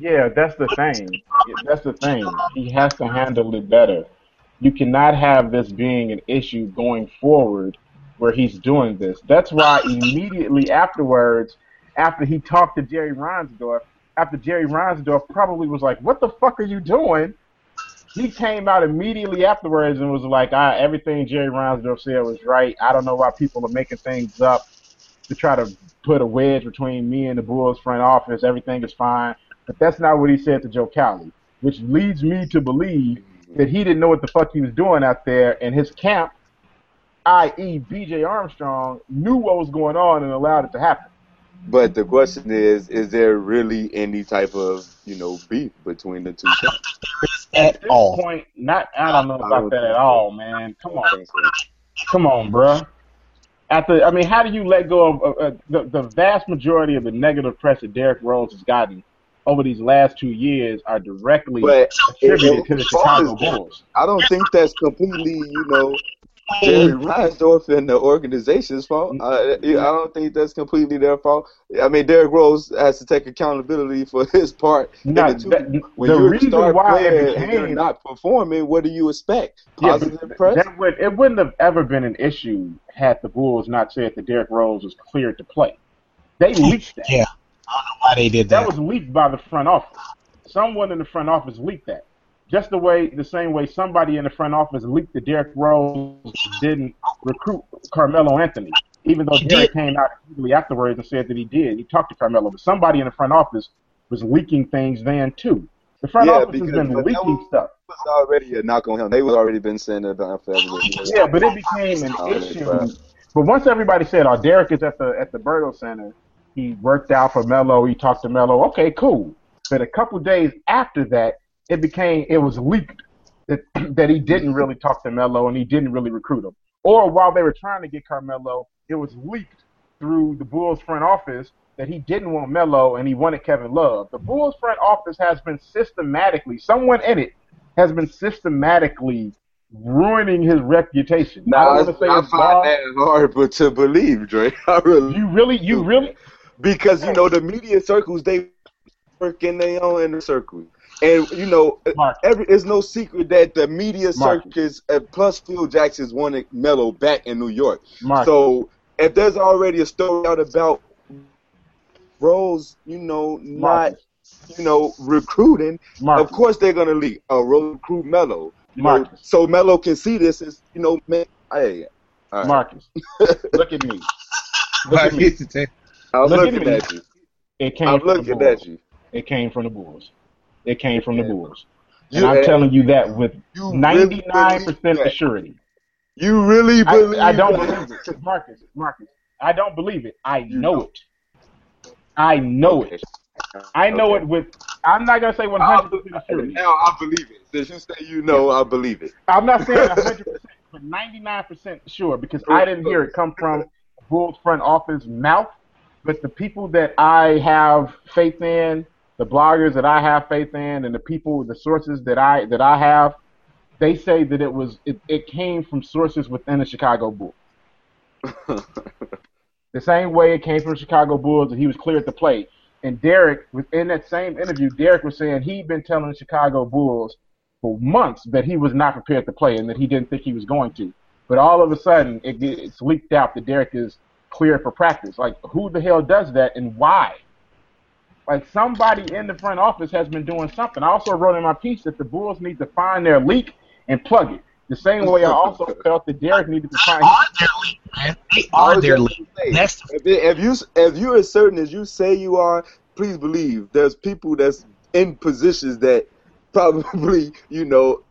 Yeah, that's the thing. That's the thing. He has to handle it better. You cannot have this being an issue going forward where he's doing this. That's why immediately afterwards, after he talked to Jerry Reinsdorf, after Jerry Reinsdorf probably was like, "What the fuck are you doing?" He came out immediately afterwards and was like, ah, "Everything Jerry Reinsdorf said was right. I don't know why people are making things up to try to put a wedge between me and the Bulls front office. Everything is fine." But that's not what he said to Joe Cowley, which leads me to believe that he didn't know what the fuck he was doing out there, and his camp, i.e., B.J. Armstrong, knew what was going on and allowed it to happen. But the question is, is there really any type of, you know, beef between the two camps? At this all. point, not I don't know about that at all, man. Come on, come on, bruh. After, I mean, how do you let go of uh, uh, the the vast majority of the negative press that Derrick Rose has gotten over these last two years are directly But attributed to the as Chicago Bulls. I don't think that's completely, you know, Jerry Reinsdorf and the organization's fault. I, I don't think that's completely their fault. I mean, Derrick Rose has to take accountability for his part. in No, the two. that- when the you're reason star why it player and you're not performing, what do you expect? Yeah, Positive but press? that would it wouldn't have ever been an issue had the Bulls not said that Derrick Rose was cleared to play. They leaked that. Yeah. I don't know why they did That that. was leaked by the front office. Someone in the front office leaked that. Just the way, the same way somebody in the front office leaked that Derrick Rose didn't recruit Carmelo Anthony, even though He Derrick did. came out immediately afterwards and said that he did. He talked to Carmelo, but somebody in the front office was leaking things then too. The front Yeah, office has been leaking was- stuff. It was already a knock on him. They was already been saying it about him forever. Yeah, but it became an Oh, issue. But once everybody said, "Oh, Derrick is at the at the Berto Center," he worked out for Melo. He talked to Melo. Okay, cool. But a couple days after that, it became it was leaked that that he didn't really talk to Melo and he didn't really recruit him. Or while they were trying to get Carmelo, it was leaked through the Bulls front office that he didn't want Melo and he wanted Kevin Love. The Bulls front office has been systematically, someone in it has been systematically ruining his reputation. I Now, I, I find Bob. that hard but to believe, Dre. Really You really, you really, because you know the media circles they work in their own inner circle, and you know Mark. every it's no secret that the media Mark. circus uh, plus Phil Jackson's wanted Melo back in New York. Mark. So if there's already a story out about Rose, you know, not you know recruiting, Marcus. of course they're gonna leak. Uh, Rose recruit Melo, you know, so Melo can see this as you know, man. Hey, all right. Marcus, look at me. Look at me. I'm look looking me. at you. It came I'm from the looking Bulls. at you. It came from the Bulls. It came from the Bulls. And You- I'm telling you that with You 99% believe that? assurity. You really believe I don't believe it. Marcus, Marcus, I don't believe it. I know it. I know it. I know Okay. it with, I'm not going to say 100% surety. Now I believe it. Since you say you know, I believe it. I'm not saying 100%, but 99% sure because I didn't hear it come from Bulls front office mouth. But the people that I have faith in, the bloggers that I have faith in, and the people, the sources that I that I have, they say that it was it, it came from sources within the Chicago Bulls. The same way it came from Chicago Bulls and he was cleared to play. And Derrick, within that same interview, Derrick was saying he'd been telling the Chicago Bulls for months that he was not prepared to play and that he didn't think he was going to. But all of a sudden, it, it's leaked out that Derrick is cleared for practice. Like, who the hell does that and why? Like somebody in the front office has been doing something. I also wrote in my piece that the Bulls need to find their leak and plug it. The same way I also felt that Derrick needed to They find. are their league, man. They are their just league. gonna say, That's if, if you if you're as certain as you say you are, please believe there's people that's in positions that probably you know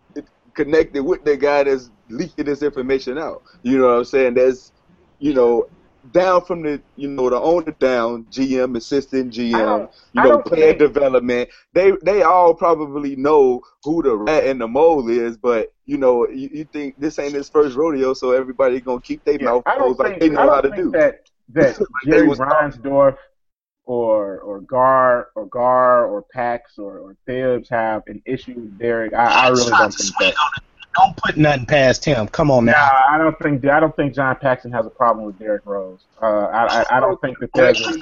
connected with the guy that's leaking this information out. You know what I'm saying? There's you know down from the you know the owner down, GM, assistant GM, you know player development. They they all probably know who the rat and the mole is, but you know you, you think this ain't his first rodeo, so everybody gonna keep their Yeah, mouth I don't closed like think, they I know don't how to think do. that that they Jerry was- Reinsdorf or or Gar or Gar or Pax or, or Thibs have an issue with Derrick. I, I really don't think that. Don't put nothing past him. Come on Nah, now. I don't think I don't think John Paxson has a problem with Derrick Rose. Uh, I, I I don't think that there's a,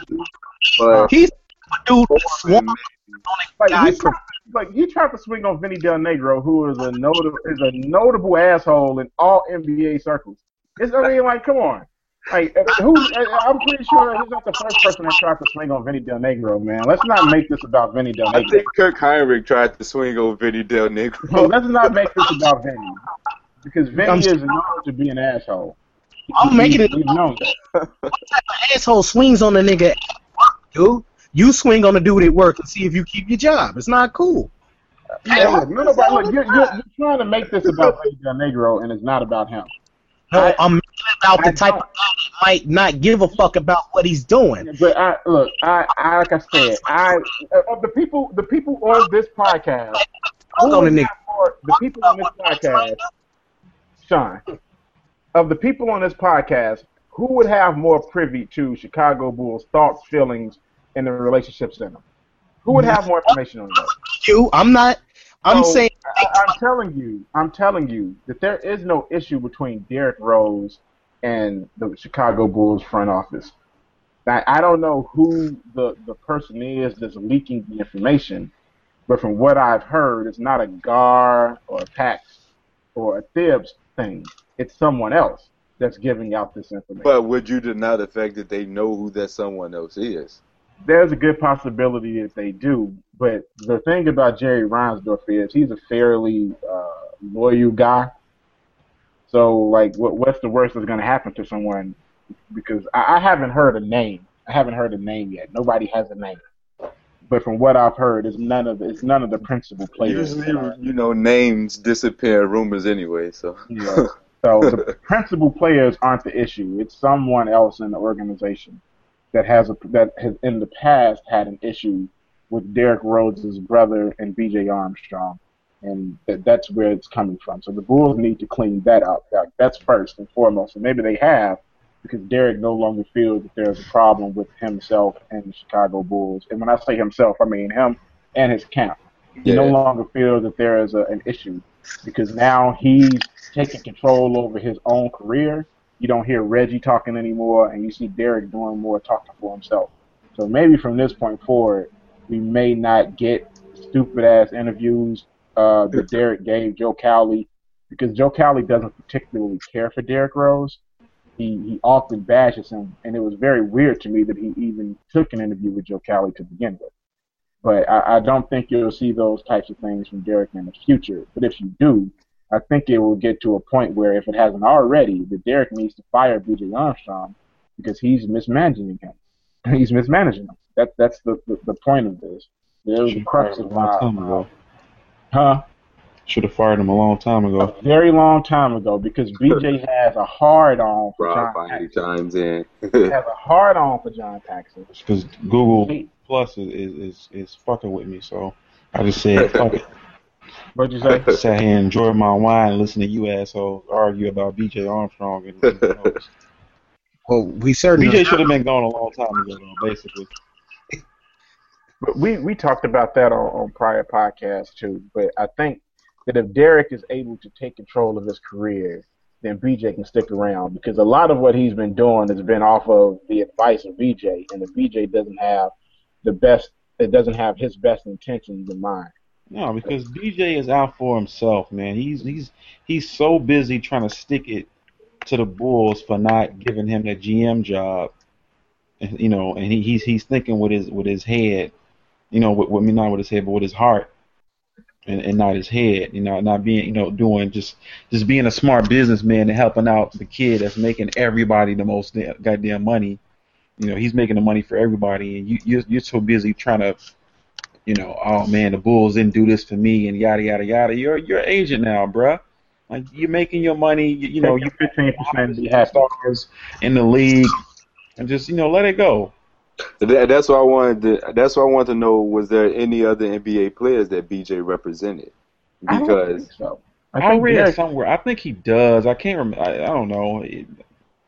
But He's a dude that like guy. you tried, like you tried to swing on Vinny Del Negro, who is a notable is a notable asshole in all NBA circles. It's I mean like come on. Like uh, who? uh, I'm pretty sure he's not the first person that tried to swing on Vinny Del Negro, man. Let's not make this about Vinny Del Negro. I think Kirk Hinrich tried to swing on Vinny Del Negro. So let's not make this about Vinny, because Vinny I'm- is known to be an asshole. I'm making it. He's known that. asshole swings on the nigga at work, dude. You swing on the dude at work and see if you keep your job. It's not cool. Yeah, look, nobody, look, you're, you're, you're trying to make this about Vinny Del Negro, and it's not about him. No, I- I'm about I the type of don't. guy that might not give a fuck about what he's doing. But I look, I, I like I said, I of the people, the people on this podcast, who on the nigga. the people on this podcast, Sean, of the people on this podcast, who would have more privy to Chicago Bulls thoughts, feelings, and the relationships in them? Who would have more information on that? You, I'm not. I'm So, saying I, I'm telling you, I'm telling you that there is no issue between Derrick Rose and the Chicago Bulls front office. I, I don't know who the, the person is that's leaking the information, but from what I've heard, it's not a Gar or a Pax or a Thibs thing. It's someone else that's giving out this information. But would you deny the fact that they know who that someone else is? there's a good possibility that they do. But the thing about Jerry Reinsdorf is he's a fairly uh, loyal guy. So, like, what what's the worst that's going to happen to someone? Because I, I haven't heard a name. I haven't heard a name yet. Nobody has a name. But from what I've heard, it's none of it's none of the principal players. Usually, you know, names disappear rumors anyway. So Yeah. So the principal players aren't the issue. It's someone else in the organization that has a that has in the past had an issue with Derrick Rose's brother and B.J. Armstrong, and that, that's where it's coming from. So the Bulls need to clean that up. That, that's first and foremost. And maybe they have because Derrick no longer feels that there's a problem with himself and the Chicago Bulls. And when I say himself, I mean him and his camp. He no longer feels that there is a, an issue because now he's taking control over his own career. You don't hear Reggie talking anymore, and you see Derrick doing more talking for himself. So maybe from this point forward, we may not get stupid ass interviews uh, that Derrick gave Joe Cowley because Joe Cowley doesn't particularly care for Derrick Rose. He he often bashes him, and it was very weird to me that he even took an interview with Joe Cowley to begin with. But I, I don't think you'll see those types of things from Derrick in the future. But if you do, I think it will get to a point where, if it hasn't already, that Derrick needs to fire B.J. Armstrong because he's mismanaging him. He's mismanaging him. That that's the the, the point of this. There's the crux of him a long time my, ago. Huh? Should have fired him a long time ago. A very long time ago because B.J. has a hard on for Rob John finally Paxson. chimes in. He has a hard on for John Paxson. Because Google Plus is, is, is, is fucking with me, so I just said, fuck it. What'd you say? Sat here and enjoyed my wine and listen to you assholes argue about BJ Armstrong. And, and well, we certainly BJ should have been gone a long time ago, though, basically. But we we talked about that on, on prior podcasts too. But I think that if Derrick is able to take control of his career, then BJ can stick around because a lot of what he's been doing has been off of the advice of BJ, and if BJ doesn't have the best, it doesn't have his best intentions in mind. No, because BJ is out for himself, man. He's he's he's so busy trying to stick it to the Bulls for not giving him that GM job, and, you know, and he, he's he's thinking with his with his head you know, with, with me not with his head, but with his heart, and, and not his head. You know, not being, you know, doing just just being a smart businessman and helping out the kid that's making everybody the most da- goddamn money. You know, he's making the money for everybody, and you you're, you're so busy trying to, you know, oh man, the Bulls didn't do this for me, and yada yada yada. You're you're an agent now, bruh. Like you're making your money. You, you know, you're fifteen percent stars in the league, and just you know let it go. That, that's what I wanted. To, that's what I wanted to know. Was there any other NBA players that BJ represented? I don't Because think so. I, I think read Derrick- somewhere. I think he does. I can't remember. I, I don't know. It-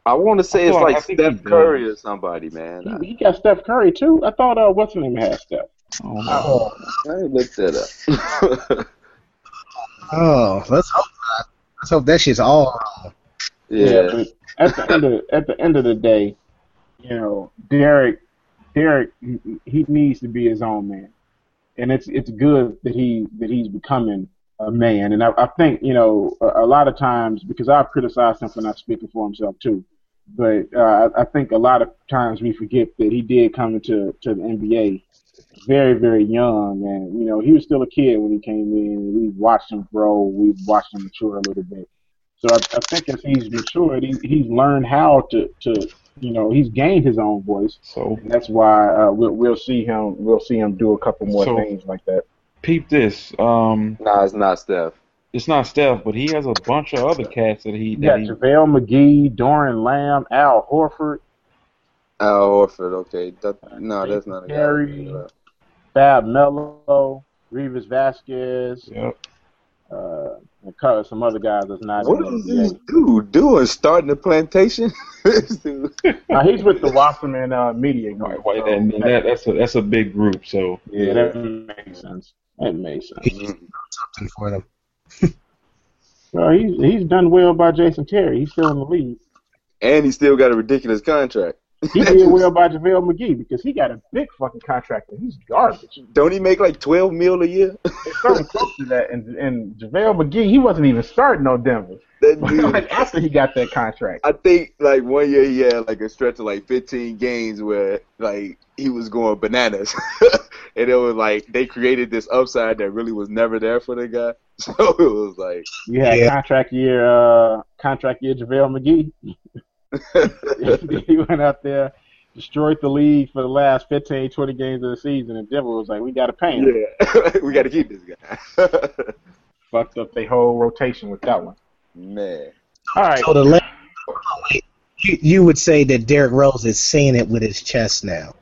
I want to say I it's thought- like think he Steph does. Curry or somebody, man. he, he got Steph Curry too. I thought uh, what's his name had Steph. I don't. I, I looked that up. Oh, let's hope not. Let's hope that shit's all wrong. yeah. but at the end of at the end of the day, you know, Derrick, Derrick, he, needs to be his own man, and it's it's good that he that he's becoming a man. And I, I think you know a, a lot of times because I've criticized him for not speaking for himself too, but uh, I, I think a lot of times we forget that he did come into to the NBA very very young, and you know he was still a kid when he came in. We watched him grow, we watched him mature a little bit. So I, I think as he's matured, he, he's learned how to, to, you know, he's gained his own voice, So and that's why uh, we'll, we'll see him. We'll see him do a couple more So- things like that. peep this. Um, Nah, it's not Steph. it's not Steph, but he has a bunch of other cats that he You got. JaVale McGee, Doron Lamb, Al Horford, Al Horford. Okay. That, no, that's not a guy. Terry. Fab Melo, Greivis Vasquez, Yep. uh, and co- some other guys that's not What in is the this dude doing? Starting a plantation? This dude- Uh, he's with the Wasserman uh, Media Group. Right, right, so and, and that, that's a that's a big group. So yeah, that makes sense. That makes sense. Something for them. Well, he's he's done well by Jason Terry. He's still in the league. and he still got a ridiculous contract. He did well by JaVale McGee because he got a big fucking contract and he's garbage. Don't he make like twelve mil a year? It's something close to that. And and JaVale McGee, he wasn't even starting on Denver. That dude, like after he got that contract. I think like one year he had like a stretch of like 15 games where like he was going bananas, and it was like they created this upside that really was never there for the guy. So it was like, You had Yeah. contract year, uh, contract year JaVale McGee. he went out there, destroyed the league for the last 15, 20 games of the season, and Denver was like, we got to pay him. yeah, we got to keep this guy. Fucked up their whole rotation with that one. Man, All right. So the la- wait, you, you would say that Derrick Rose is saying it with his chest now.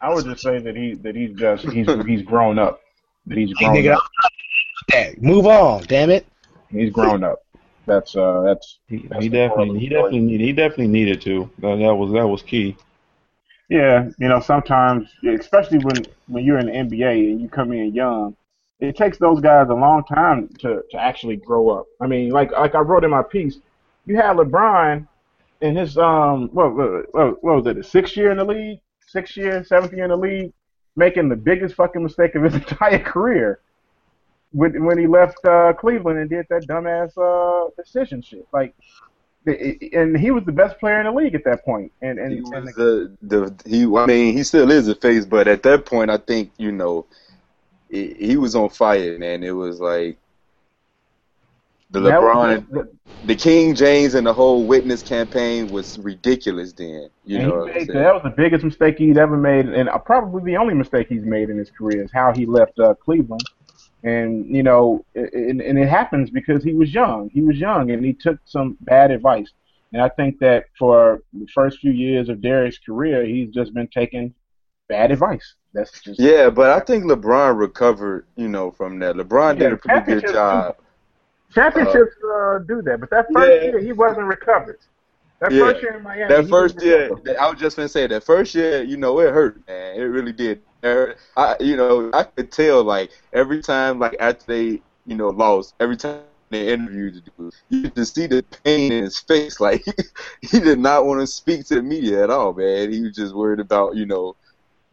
I would just say that he that he's just he's he's grown up. That he's Hey, grown nigga, up. Move on, damn it. He's grown up. That's uh that's he, That's he definitely he of the story. definitely needed he definitely needed to. That, that was that was key. yeah. You know, sometimes especially when when you're in the NBA and you come in young, it takes those guys a long time to to actually grow up. I mean, like like I wrote in my piece, you had LeBron in his um what what, what what was it, the sixth year in the league, sixth year, seventh year in the league, making the biggest fucking mistake of his entire career. When, when he left uh, Cleveland and did that dumbass uh, decision shit, like, and he was the best player in the league at that point. And and, he was the the he. I mean, he still is a face, but at that point, I think you know, he, he was on fire, man. It was like the was- LeBron, that- the King James, and the whole witness campaign was ridiculous. Then you know, he what I'm made, that was the biggest mistake he'd ever made, and probably the only mistake he's made in his career is how he left uh, Cleveland. And you know, and, and it happens because he was young. He was young, and he took some bad advice. And I think that for the first few years of Derrick's career, he's just been taking bad advice. That's just Yeah, but I think LeBron recovered, you know, from that. LeBron Yeah, did a pretty good job. championships uh, do that. But that first Yeah. year, he wasn't recovered. That Yeah. first year in Miami, That first year. I was just gonna say that first year, you know, it hurt, man. It really did. I, you know, I could tell like every time, like after they, you know, lost, every time they interviewed the dude, you could see the pain in his face. Like he did not want to speak to the media at all, man. He was just worried about, you know,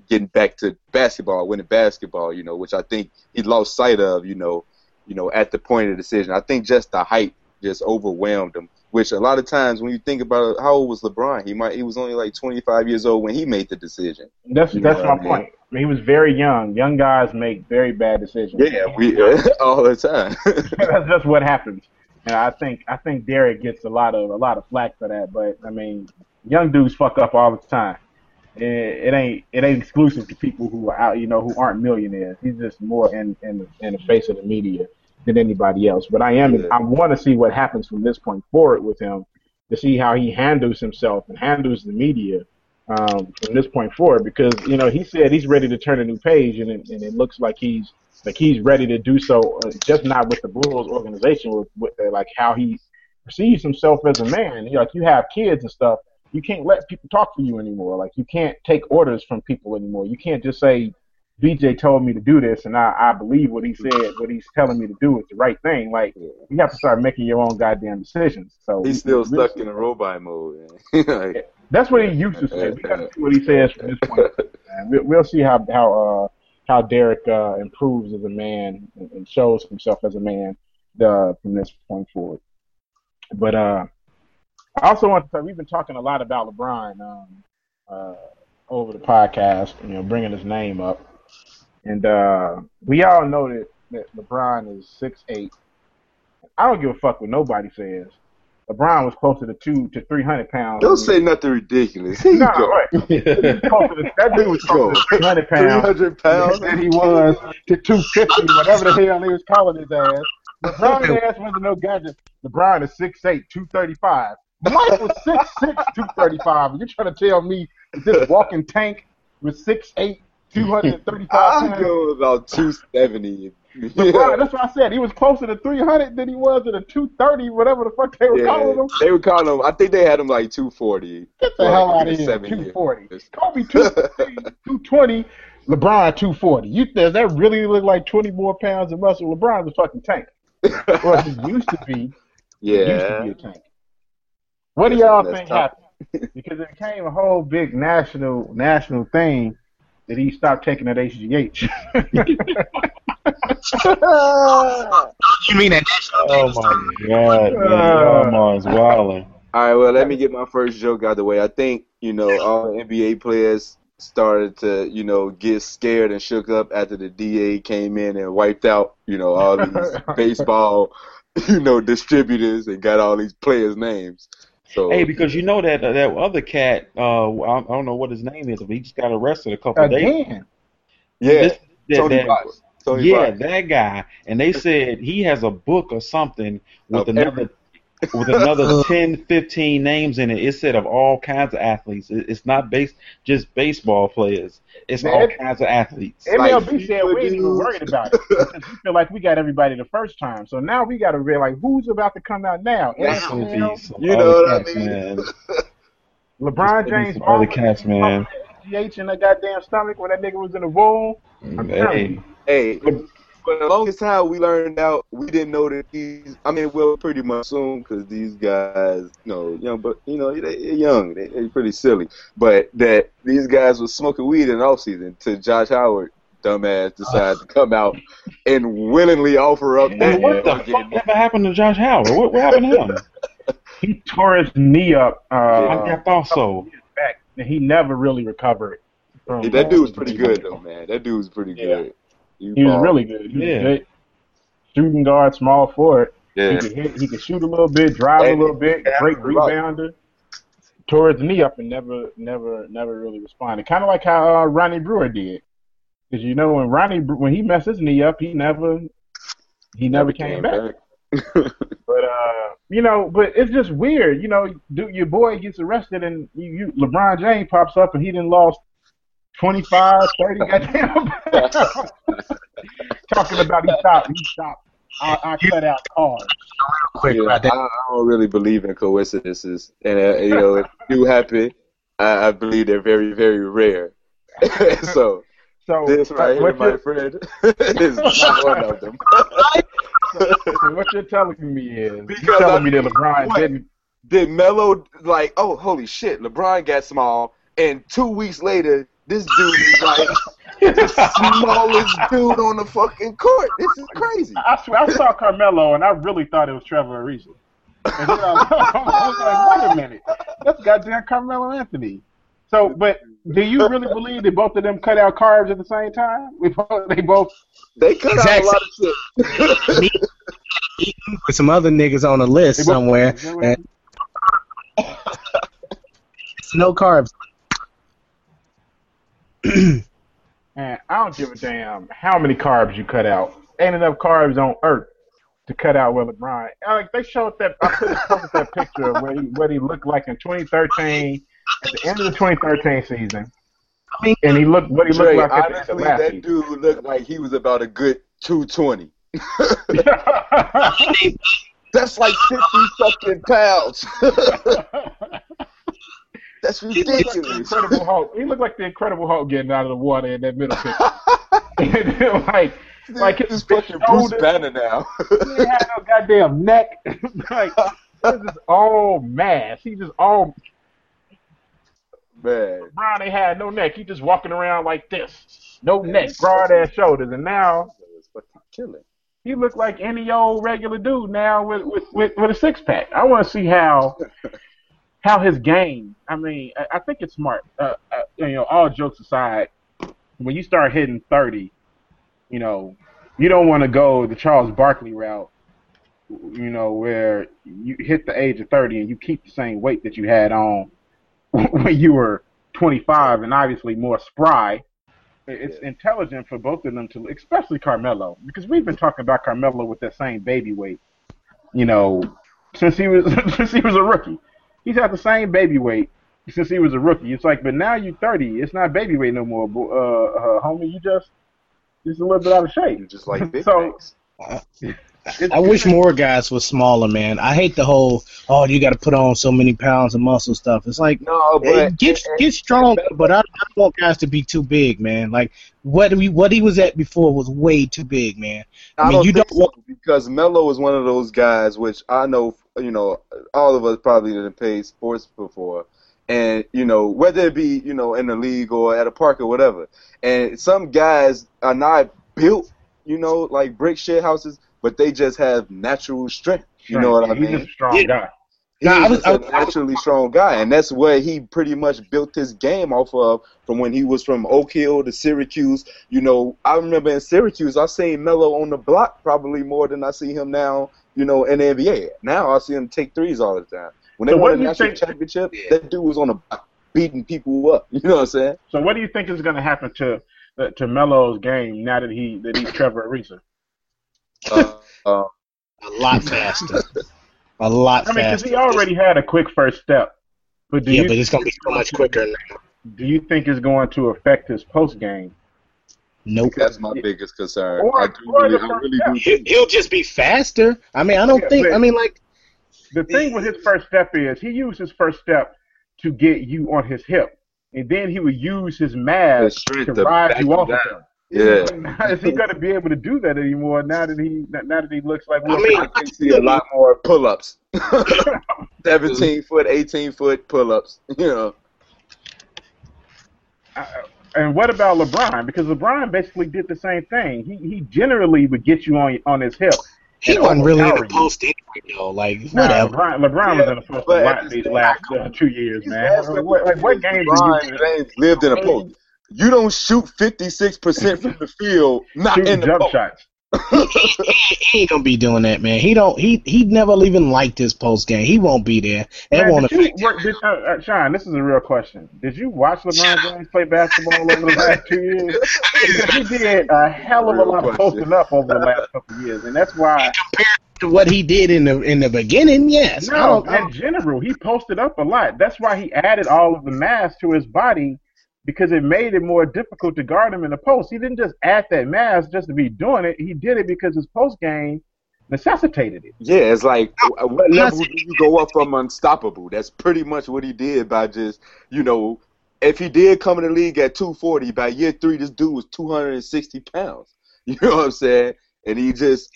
getting back to basketball, winning basketball, you know, which I think he lost sight of, you know, you know, at the point of the decision. I think just the hype just overwhelmed him. Which a lot of times when you think about it, how old was LeBron? He might he was only like 25 years old when he made the decision. That's You that's my I mean? point. he was very young. Young guys make very bad decisions. Yeah, we all the time. That's just what happens. And I think I think Derrick gets a lot of a lot of flack for that. But I mean, young dudes fuck up all the time. It, it ain't it ain't exclusive to people who are out, you know, who aren't millionaires. He's just more in in in the face of the media than anybody else. But I am Yeah. I want to see what happens from this point forward with him to see how he handles himself and handles the media um, from this point forward. Because you know he said he's ready to turn a new page, and it, and it looks like he's like he's ready to do so. Uh, just not with the Bulls organization, with, with uh, like how he perceives himself as a man. You know, like you have kids and stuff. You can't let people talk for you anymore. Like you can't take orders from people anymore. You can't just say, BJ told me to do this, and I, I believe what he said. What he's telling me to do is the right thing. Like you have to start making your own goddamn decisions. So He's still stuck in a robot mode. like, That's what he used to say. We got to see what he says from this point. And we'll, we'll see how how uh, how Derrick uh, improves as a man and, and shows himself as a man uh, from this point forward. But uh, I also want to say we've been talking a lot about LeBron um, uh, over the podcast, you know, bringing his name up, and uh, we all know that, that LeBron is six eight. I don't give a fuck what nobody says. LeBron was closer to two to three hundred pounds. don't say nothing ridiculous. Here you No, go. right. He was closer to, that dude was closer to 300 pounds 300 pounds. than he was to 250, whatever the hell he was calling his ass. LeBron's ass wasn't no gadget. LeBron is 6'8", 235. Mike was 6'6", 235. You're trying to tell me this walking tank was 6'8", 235 I'm pounds? going about 270. LeBron, that's what I said. He was closer to 300 than he was to the 230, whatever the fuck they were calling Yeah, him. they were calling him. I think they had him like 240. Get the hell out of here. 70. 240. Kobe 240, 220, LeBron 240. You does that really look like 20 more pounds of muscle? LeBron was fucking tank. He used to be. He used to be a tank. What do y'all think tough. happened? Because it became a whole big national national thing that he stopped taking that HGH. You mean that Oh my god, man. Uh, Almost wilding. All right, well, let me get my first joke out of the way. I think, you know, all NBA players started to, you know, get scared and shook up after the DA came in and wiped out, you know, all these baseball, you know, distributors and got all these players' names. So, Hey, because you know that that other cat, uh, I, I don't know what his name is, but he just got arrested a couple of days. Again. yeah, This- that- Tony that- Tony yeah, Bosch. that guy, and they said he has a book or something with Of another with another 10, 15 names in it. It said of all kinds of athletes. It- It's not based just baseball players. It's Man, all it- kinds of athletes. MLB said we ain't even worried about it we feel like we got everybody the first time. So now we got to realize who's about to come out now. Now. It's gonna NFL, be some You know what I mean? man. LeBron It's gonna be James, All the cats, man. GH in the goddamn stomach when that nigga was in the womb. Mm, hey. Hey, for the longest time, we learned out we didn't know that these. I mean, we'll pretty much assume because these guys, you know, young, but you know, they, they're young, they, they're pretty silly. But that these guys were smoking weed in the off season. To Josh Howard, dumbass, decided to come out and willingly offer up man, that. what the fuck ever happened to Josh Howard? What, what happened to him? He tore his knee up uh, I, I thought so. back, and he never really recovered. From, Yeah, that dude was pretty good though, man. That dude was pretty Yeah. good. He was really good. He was Yeah. good. Shooting guard, small forward. Yeah. He could hit. He could shoot a little bit, drive And- a little bit, great right. rebounder. Tore his knee up and never, never, never really responded. Kind of like how uh, Ronnie Brewer did. Because you know when Ronnie when he messed his knee up, he never, he never, came, back. But uh, you know, but it's just weird. You know, do, your boy gets arrested and you, you LeBron James pops up and he didn't lost 25, 30 goddamn. Talking about he stopped, he stopped. I, I cut out cars. quick Yeah, right I. I don't really believe in coincidences, and uh, you know, if they do happen, I, I believe they're very, very rare. so So this right here, my you're, friend, is not one of them. so what you're telling me is you're telling I me that LeBron what? didn't. Did Melo like? Oh, holy shit! LeBron got small, and two weeks later, this dude is like the smallest dude on the fucking court. This is crazy. I swear, I saw Carmelo and I really thought it was Trevor Ariza. And then I, I was like, wait a minute, that's goddamn Carmelo Anthony. So, but do you really believe that both of them cut out carbs at the same time? We both, they both. They cut out a lot of shit. Me, eating with some other niggas on the list They both- somewhere. And it's no carbs. Man, I don't give a damn how many carbs you cut out. Ain't enough carbs on Earth to cut out Will LeBron. Like they showed that I put up that picture of what he what he looked like in 2013 at the end of the 2013 season, and he looked what he looked like at the end of honestly, last that season. dude looked like he was about a good 220. That's like 50 fucking pounds. That's He looked like the. Incredible Hulk. He looked like the Incredible Hulk getting out of the water in that middle picture. and then, like, like his This fucking Bruce Banner now. he had no goddamn neck. like, this is all mass. He just all Man. Brown ain't had no neck. He just walking around like this. No neck, broad ass shoulders. And now killing. he look like any old regular dude now with with, with, with a six pack. I want to see how how his game. I mean, I, I think it's smart. Uh, uh, you know, all jokes aside, when you start hitting thirty, you know, you don't want to go the Charles Barkley route. You know, where you hit the age of thirty and you keep the same weight that you had on when you were 25 and obviously more spry. It's Yeah. intelligent for both of them to, especially Carmelo, because we've been talking about Carmelo with that same baby weight, you know, since he was since he was a rookie. He's had the same baby weight since he was a rookie. It's like, but now you're 30. It's not baby weight no more, but, uh, uh, homie. You just just a little bit out of shape. You just like Big So- Macs. It's- I wish more guys were smaller, man. I hate the whole oh you got to put on so many pounds of muscle stuff. It's like No, but get get strong, but I, I don't want guys to be too big, man. Like what we what he was at before was way too big, man. I I, mean, don't you think don't want- because Melo is one of those guys which I know, you know, all of us probably didn't play sports before, and you know whether it be you know in the league or at a park or whatever, and some guys are not built, you know, like brick shit houses, but they just have natural strength. You know what I He's mean? just a strong Yeah. guy. He's Nah, I was- just was- naturally strong guy, and that's where he pretty much built his game off of from when he was from Oak Hill to Syracuse. You know, I remember in Syracuse, I seen Melo on the block probably more than I see him now. You know, in the NBA. Now I see him take threes all the time. When they So won the national think- championship, Yeah. that dude was on a beating people up. You know what I'm saying? So what do you think is going to happen to uh, to Melo's game now that he that he's Trevor Ariza? Uh, uh, a lot faster, a lot I mean, because he already had a quick first step. But do yeah, you but it's gonna be so much quicker now. do you think it's going to affect his post game? Nope. that's my biggest concern. Or- I do really, I really do. He- think- He'll just be faster. I mean, I don't Yeah, think. I mean, like The thing with his first step is he used his first step to get you on his hip, and then he would use his mass to to ride you you off of him. Yeah. Is he going to be able to do that anymore now that he now that he looks like? Will I mean, I can see a lot more pull-ups. 17 foot, 18 foot pull-ups. You know. Uh, and what about LeBron? Because LeBron basically did the same thing. He he generally would get you on on his hip. he wasn't really in the overpowering you. post anyway, though. Like Nah, whatever. LeBron, LeBron was in the post a lot these last uh, two years, These man. last What, what, like, what years, games do LeBron you James lived in a post. You don't shoot 56% from the field, not shoot in the jump post. shots? He, he, he ain't gonna be doing that, man. He don't. He he never even liked his post game. He won't be there. That Man, won't did you, affect. work, did, uh, uh, Sean, this is a real question. Did you watch LeBron James play basketball over the last two years? Because he did a hell of a lot of question. posting up over the last couple of years, and that's why. Compared to what he did in the in the beginning. Yes. No, in general, he posted up a lot. That's why he added all of the mass to his body because it made it more difficult to guard him in the post. He didn't just add that mass just to be doing it. He did it because his post game necessitated it. Yeah, it's like, what level do you go up from unstoppable? That's pretty much what he did by just, you know, if he did come in the league at 240, by year three, this dude was 260 pounds. You know what I'm saying? And he just,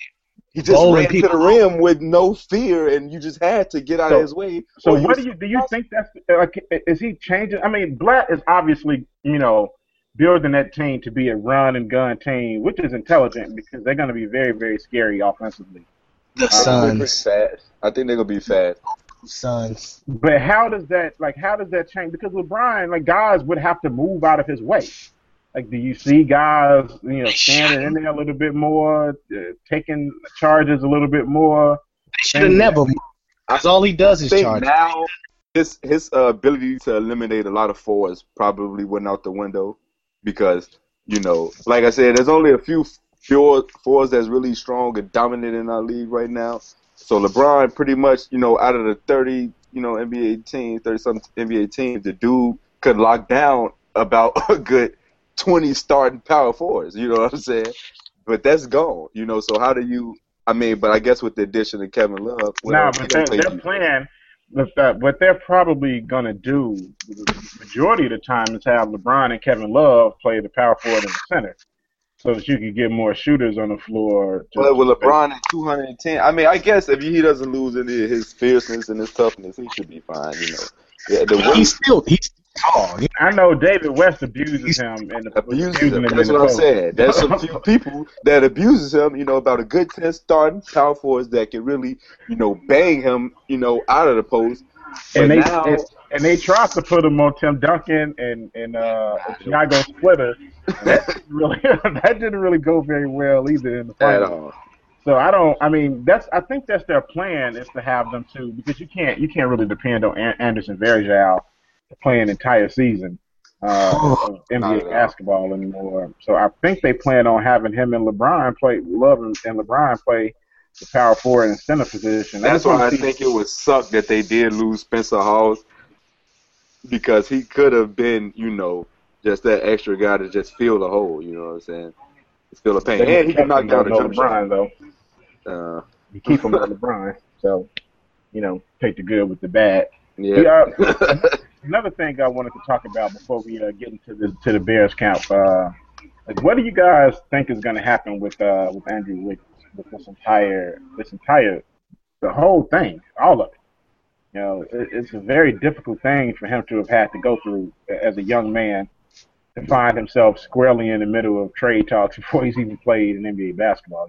he just Bowling ran to the rim with no fear, and you just had to get out So- of his way. So what do you do? You think that's like is he changing? I mean, Blatt is obviously you know building that team to be a run and gun team, which is intelligent because they're going to be very very scary offensively. the I think they're Suns. fast. I think they're gonna be fast. sons. But how does that like how does that change? Because LeBron, like guys would have to move out of his way. Like, do you see guys, you know, standing in there a little bit more, uh, taking charges a little bit more? They should have never. That's all he does is think charge. now his his uh, ability to eliminate a lot of fours probably went out the window because you know, like I said, there's only a few fours that's really strong and dominant in our league right now. So LeBron, pretty much, you know, out of the 30, you know, NBA teams, 30 some NBA teams, the dude could lock down about a good 20 starting power fours. You know what I'm saying? But that's gone. You know, so how do you? I mean, but I guess with the addition of Kevin Love, well, Nah, he but gonna their, their plan, with that, what they're probably gonna do, the majority of the time, is have LeBron and Kevin Love play the power forward in the center, so that you can get more shooters on the floor. But with LeBron at 210, I mean, I guess if he doesn't lose any of his fierceness and his toughness, he should be fine. You know, yeah, the way He's still he's tall. He- I know David West abuses him and abuses abusing him. in That's what I'm post. saying. There's some few people that abuses him. You know, about a good ten starting power forwards that can really, you know, bang him, you know, out of the post. But and they now, and, and they tried to put him on Tim Duncan and and uh, Thiago Splitter. That really that didn't really go very well either in the at finals. So I don't. I mean, that's. I think that's their plan is to have them too, because you can't. You can't really depend on An- Anderson Varejao to play an entire season uh, of NBA basketball anymore. So I think they plan on having him and LeBron play. Love and, and LeBron play the power forward and center position. That's just wanna why I see- think it would suck that they did lose Spencer Hawes because he could have been, you know, just that extra guy to just fill the hole. You know what I'm saying? Just fill the pain, they and he can knock down on a jump shot. Though. Uh, You keep him on LeBron. So you know, take the good with the bad. yeah. Yeah. Another thing I wanted to talk about before we uh, get into the to the Bears camp, uh, like what do you guys think is going to happen with uh, with Andrew Wiggins with this entire this entire the whole thing, all of it? You know, it, it's a very difficult thing for him to have had to go through as a young man to find himself squarely in the middle of trade talks before he's even played an NBA basketball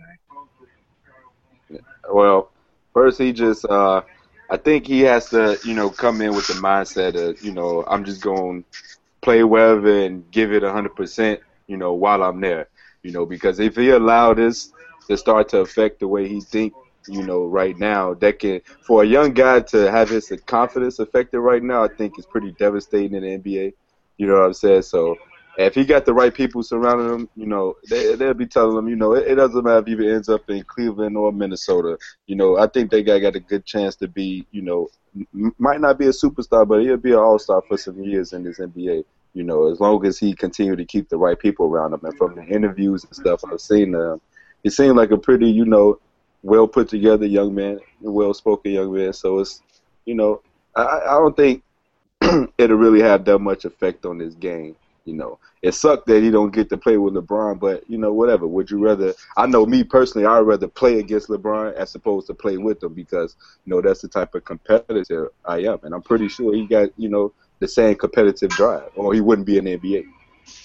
game. Well, first he just uh I think he has to, you know, come in with the mindset of, you know, I'm just going to play wherever and give it 100%, you know, while I'm there, you know, because if he allow this to start to affect the way he think, you know, right now, that can for a young guy to have his confidence affected right now, I think is pretty devastating in the NBA. You know what I'm saying? So if he got the right people surrounding him, you know, they, they'll be telling him, you know, it, it doesn't matter if he ends up in Cleveland or Minnesota. You know, I think they got got a good chance to be, you know, m- might not be a superstar, but he'll be an all star for some years in this NBA. You know, as long as he continue to keep the right people around him. And from the interviews and stuff I've seen, uh, he seemed like a pretty, you know, well put together young man, well spoken young man. So it's, you know, I, I don't think it'll really have that much effect on his game. You know, it sucked that he don't get to play with LeBron, but you know, whatever. Would you rather? I know me personally, I'd rather play against LeBron as opposed to play with him because you know that's the type of competitor I am, and I'm pretty sure he got you know the same competitive drive, or he wouldn't be in the NBA.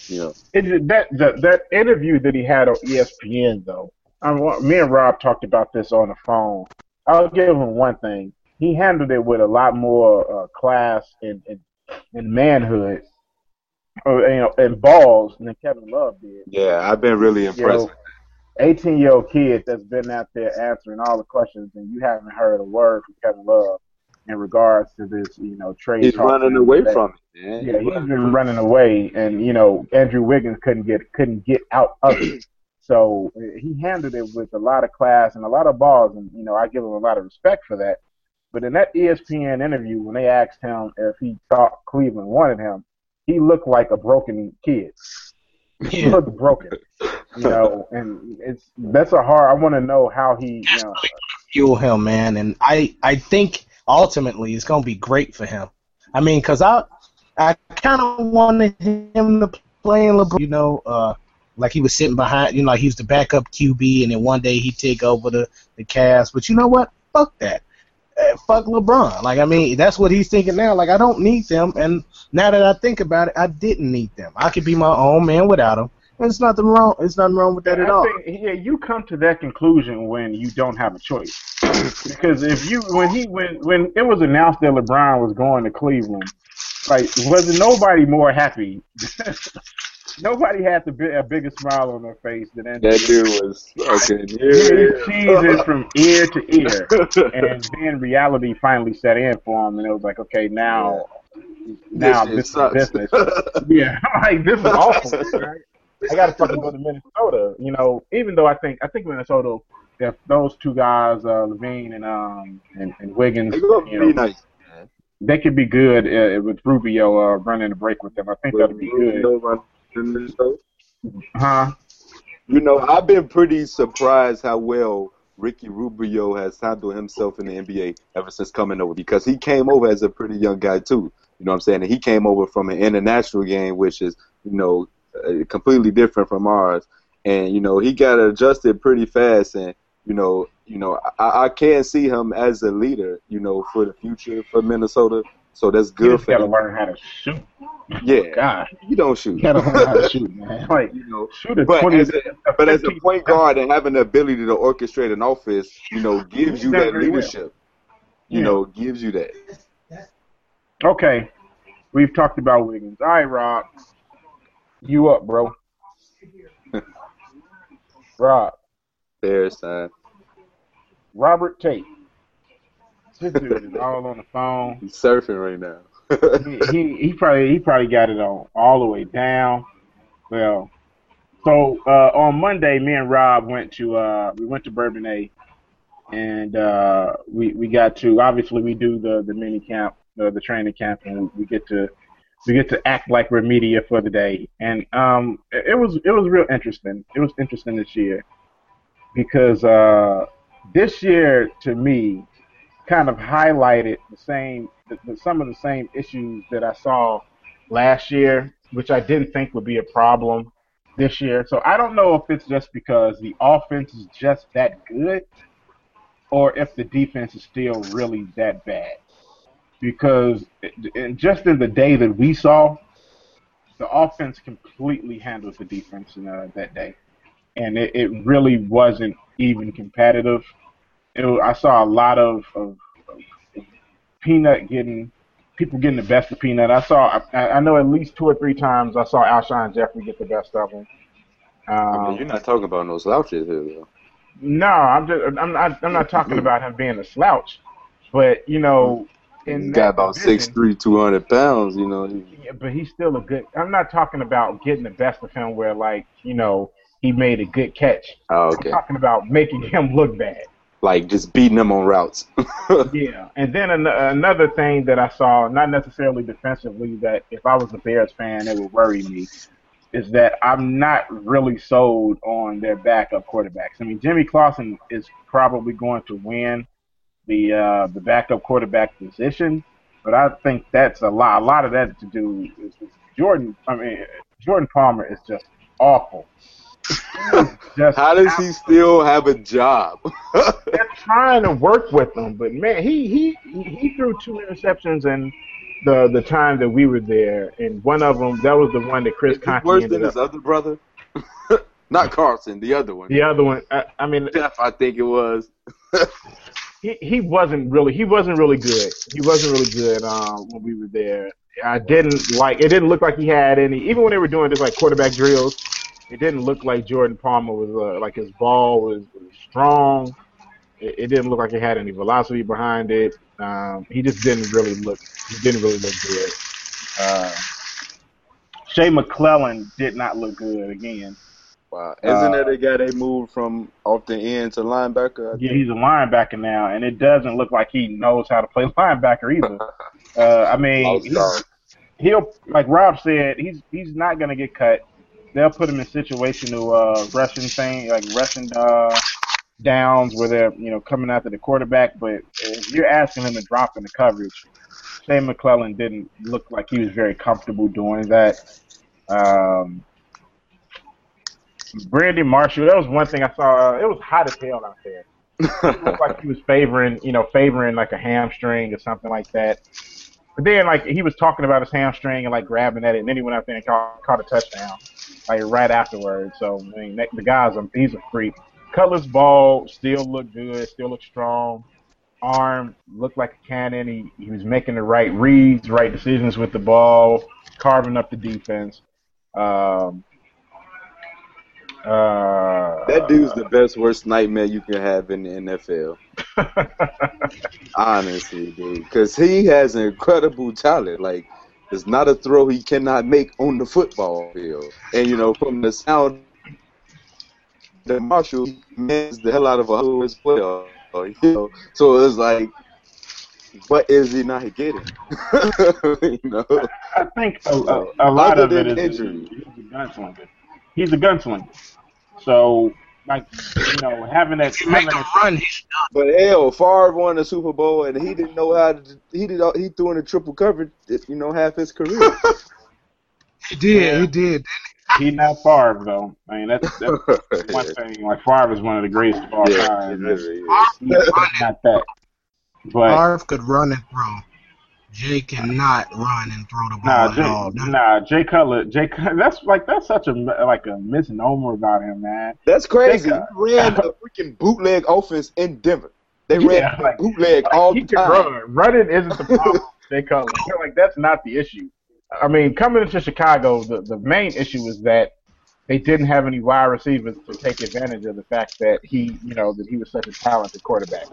You know, It, that, that that interview that he had on ESPN though, I want, me and Rob talked about this on the phone. I'll give him one thing: he handled it with a lot more uh, class and, and and manhood, or you know, and balls than Kevin Love did. yeah, I've been really impressed. 18 year old kid that's been out there answering all the questions, and you haven't heard a word from Kevin Love in regards to this, you know, trade. He's running away that. from it, man. Yeah, he's been running away, and you know Andrew Wiggins couldn't get couldn't get out of it. So he handled it with a lot of class and a lot of balls, and you know I give him a lot of respect for that. But in that ESPN interview, when they asked him if he thought Cleveland wanted him, he looked like a broken kid. He Yeah. looked broken, you know, and it's that's a hard. I want to know how he, you know, fuel him, man. And I, I think ultimately it's gonna be great for him. I mean, cause I, I kind of wanted him to play in LeBron, you know, uh, like he was sitting behind, you know, like he was the backup QB, and then one day he'd take over the the cast. But you know what? Fuck that. Uh, fuck LeBron. Like I mean, that's what he's thinking now. Like I don't need them, and now that I think about it, I didn't need them. I could be my own man without them, There's nothing wrong. There's nothing wrong with that at I all. think, yeah, you come to that conclusion when you don't have a choice. because if you when he when when it was announced that LeBron was going to Cleveland, like wasn't nobody more happy? nobody had the a bigger smile on their face than Anthony. That dude was fucking He was cheesing from ear to ear, and then reality finally set in for him, and it was like, okay, now, now shit this is sucks. business. yeah, like this is awful. Right? I gotta fucking go to Minnesota. You know, even though I think I think Minnesota, if those two guys, uh, LaVine and um and, and Wiggins, you be know, nice. they could be good uh, with Rubio uh, running the break with them. I think that'd be good. Know about Minnesota? Huh? You know, I've been pretty surprised how well Ricky Rubio has handled himself in the NBA ever since coming over because he came over as a pretty young guy too. You know what I'm saying? And he came over from an international game, which is, you know, uh, completely different from ours. And you know, he got adjusted pretty fast. And you know, you know, I, I can see him as a leader. You know, for the future for Minnesota. So that's You good just for gotta him. learn how to shoot. Yeah, oh, God, you don't shoot. you gotta learn how to shoot, man. Like You know, shoot a but twenty. as a, but as a point guard and having the ability to orchestrate an offense, you know, gives you that leadership. You Yeah. know, gives you that. Okay, we've talked about Wiggins. All right, Rob, you up, bro? Rob, Fair sign. Robert Tate. This dude is all on the phone. He's surfing right now. He, he he probably he probably got it on all the way down. Well, so uh, on Monday, me and Rob went to uh, we went to Bourbonnais, and uh, we we got to obviously we do the the mini camp, uh, the training camp, and we, we get to we get to act like we're media for the day, and um, it, it was it was real interesting. It was interesting this year because uh, this year to me kind of highlighted the same the, the, some of the same issues that I saw last year, which I didn't think would be a problem this year. So I don't know if it's just because the offense is just that good, or if the defense is still really that bad. Because just in the day that we saw, the offense completely handled the defense in, uh, that day, and it, it really wasn't even competitive. It, I saw a lot of, of, of Peanut getting people getting the best of Peanut. I saw I, I know at least two or three times I saw Alshon Jeffery get the best of him. I mean, Um, you're not talking about no slouches here, though. no, I'm just I'm not I'm not talking about him being a slouch, but you know, in He's got about six three, two hundred pounds. You know, Yeah, but he's still a good. I'm not talking about getting the best of him where like you know he made a good catch. oh, I'm okay, talking about making him look bad. Like just beating them on routes. Yeah, and then an- another thing that I saw, not necessarily defensively, that if I was a Bears fan, it would worry me, is that I'm not really sold on their backup quarterbacks. I mean, Jimmy Clausen is probably going to win the uh, the backup quarterback position, but I think that's a lot. A lot of that to do is, Jordan. I mean, Jordan Palmer is just awful. Just How does he still have a job? they're trying to work with him, but man, he he he threw two interceptions in the the time that we were there, and one of them that was the one that Chris Conte worse than his other brother? Not Carson, the other one. The other one, I, I mean, Jeff, I think it was. he he wasn't really he wasn't really good. He wasn't really good um, when we were there. I didn't like it. Didn't look like he had any. Even when they were doing this like quarterback drills, it didn't look like Jordan Palmer was uh, like his ball was, was strong. It, it didn't look like it had any velocity behind it. Um, he just didn't really look. He didn't really look good. Uh, Shea McClellin did not look good again. Wow. Isn't Uh, that the guy they moved from off the end to linebacker? I Yeah, he's a linebacker now, and it doesn't look like he knows how to play linebacker either. Uh, I mean, he's- sorry. he'll like Rob said, he's he's not gonna get cut. They'll put him in situational uh, rushing thing, like rushing uh, downs where they're you know coming after the quarterback. But if you're asking him to drop in the coverage, Shane McClellin didn't look like he was very comfortable doing that. Um, Brandon Marshall, that was one thing I saw. Uh, it was hot as hell out there. It like he was favoring, you know, favoring like a hamstring or something like that. But then, like he was talking about his hamstring and like grabbing at it, and then he went out there and caught, caught a touchdown. Like right afterwards. So I mean, the guy's a he's a freak. Cutler's ball still looked good, still looked strong. Arm looked like a cannon. He he was making the right reads, right decisions with the ball, carving up the defense. Um, uh, That dude's the best worst nightmare you can have in the NFL. Honestly, dude, because he has incredible talent. Like, there's not a throw he cannot make on the football field. And you know, from the sound, that Marshall mans the hell out of a his player. You know, so it's like, what is he not getting? you know, I think a, a, a lot of it is injury. he's a gunslinger. He's a gunslinger. So, like, you know, having that, If you make a that run. But hell, Favre won the Super Bowl, and he didn't know how to. He did. He threw in a triple coverage. You know, half his career. He did. Yeah. He did. He not Favre though. I mean, that's, that's one thing. Like Favre is one of the greatest of all yeah, time. really not that. But Favre could run and throw. Jay cannot run and throw the nah, ball Jay, at all. That- nah, Jay Cutler, Jay, Cutler, that's like that's such a like a misnomer about him, man. That's crazy. He That ran a freaking bootleg offense in Denver. They ran Yeah, like- bootleg Like, all he the can time. run. Running isn't the problem. with Jay Cutler, like that's not the issue. I mean, coming into Chicago, the the main issue is that they didn't have any wide receivers to take advantage of the fact that he, you know, that he was such a talented quarterback.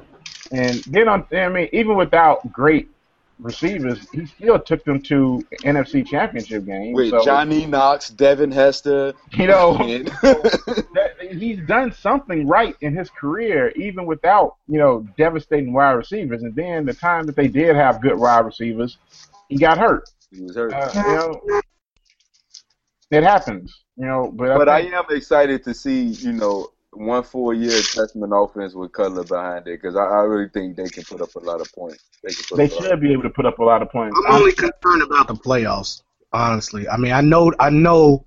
And then on, I mean, even without great receivers, he still took them to NFC Championship games. With so, Johnny Knox, Devin Hester. you know, that, he's done something right in his career, even without you know devastating wide receivers. And then the time that they did have good wide receivers, he got hurt. he was hurt. Uh, you know, it happens. You know, but, but I think am excited to see, you know, one full year Trestman offense with Cutler behind it because I, I really think they can put up a lot of points. They, they up a lot should be able to put up a lot of points. I'm only concerned about the playoffs. Honestly, I mean, I know, I know,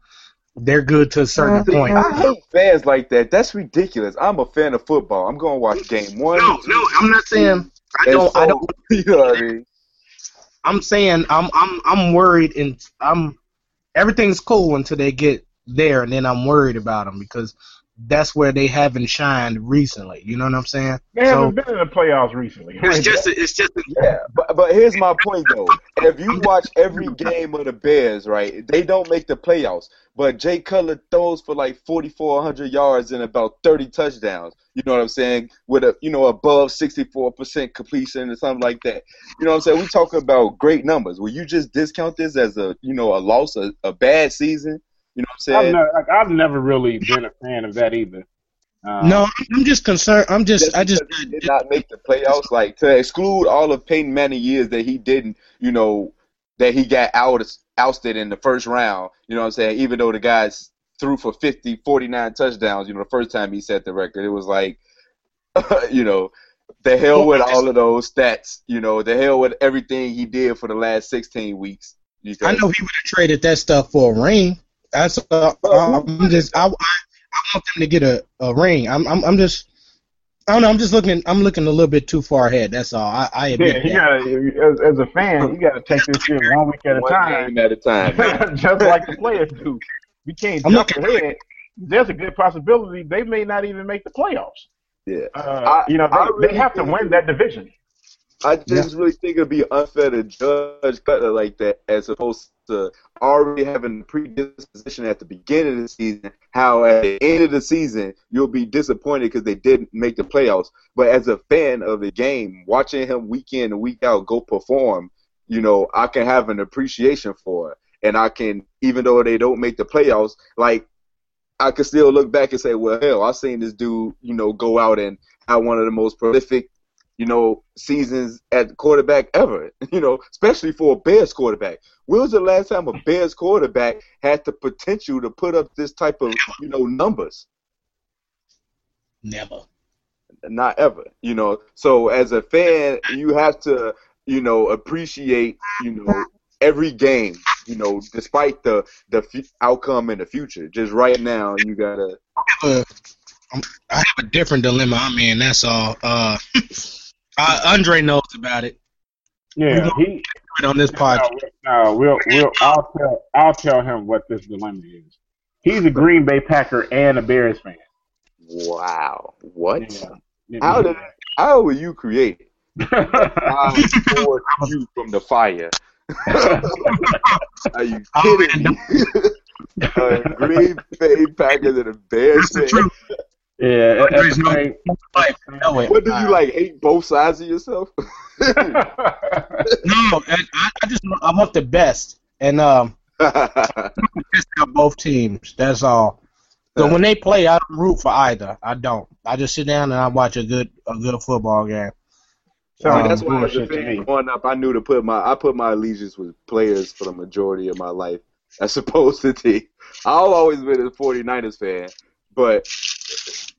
they're good to a certain See, point. I hate fans like that. That's ridiculous. I'm a fan of football. I'm gonna watch game one. No, two, no, I'm not saying. I don't. So, I don't. You know what I mean? I'm saying I'm I'm I'm worried and I'm everything's cool until they get there and then I'm worried about them because that's where they haven't shined recently. You know what I'm saying? They So- haven't been in the playoffs recently. It's just it's just Yeah, but but here's my point though. If you watch every game of the Bears, right, they don't make the playoffs. But Jay Cutler throws for like 4,400 yards and about 30 touchdowns. You know what I'm saying? With a you know above 64% completion or something like that. You know what I'm saying? We talking about great numbers. Will you just discount this as a you know a loss, a, a bad season? You know what I'm I've saying? never, like, I've never really been a fan of that either. Um, no. I'm just concerned. I'm just I just he did not make the playoffs. Like to exclude all of Peyton Manning years that he didn't, you know, that he got out ousted in the first round. You know what I'm saying? Even though the guys threw for 50, 49 touchdowns, you know, the first time he set the record, it was like, you know, the hell with all of those stats. You know, the hell with everything he did for the last 16 weeks. Because, I know he would have traded that stuff for a ring. That's uh, I'm just I, I I want them to get a, a ring. I'm I'm I'm just I don't know. I'm just looking. I'm looking a little bit too far ahead. That's all. I, I admit Yeah, that. you gotta, as, as a fan, you got to take this shit one week at a one time. game at a time. just like the players do. You can't I'm jump looking- ahead. There's a good possibility they may not even make the playoffs. Yeah. Uh, I- you know, they, really they have to win that division. I just really think it'd be unfair to judge Cutler like that as opposed to already having predisposition at the beginning of the season. How at the end of the season you'll be disappointed because they didn't make the playoffs. But as a fan of the game, watching him week in and week out go perform, you know, I can have an appreciation for it, and I can, even though they don't make the playoffs, like. I can still look back and say, well, hell, I've seen this dude, you know, go out and have one of the most prolific you know, seasons at quarterback ever. You know, especially for a Bears quarterback. When was the last time a Bears quarterback had the potential to put up this type of, you know, numbers? Never. Not ever. You know, so as a fan, you have to, you know, appreciate, you know, every game. You know, despite the the f- outcome in the future. Just right now, you gotta. Uh, I'm- I have a different dilemma I'm in. That's all. Uh, uh, Andre knows about it Yeah, he. on this podcast. No, no, we'll, we'll, I'll tell, I'll tell him what this dilemma is. He's a Green Bay Packer and a Bears fan. Wow. What? Yeah. How did how were you created? I poured you from the fire. Are you kidding me? uh, Green Bay Packers and the Bears. Fan. Truth. Yeah, at- at There's no- same- Like, no, it- What do you like? Hate both sides of yourself? No, I, I I just I want the best, and um, best out both teams. That's all. So when they play, I don't root for either. I don't. I just sit down and I watch a good a good football game. I mean, Sounds that's why as a bullshit fan growing up, I knew to put my I put my allegiance with players for the majority of my life, as opposed to team. I've always been a 49ers fan, but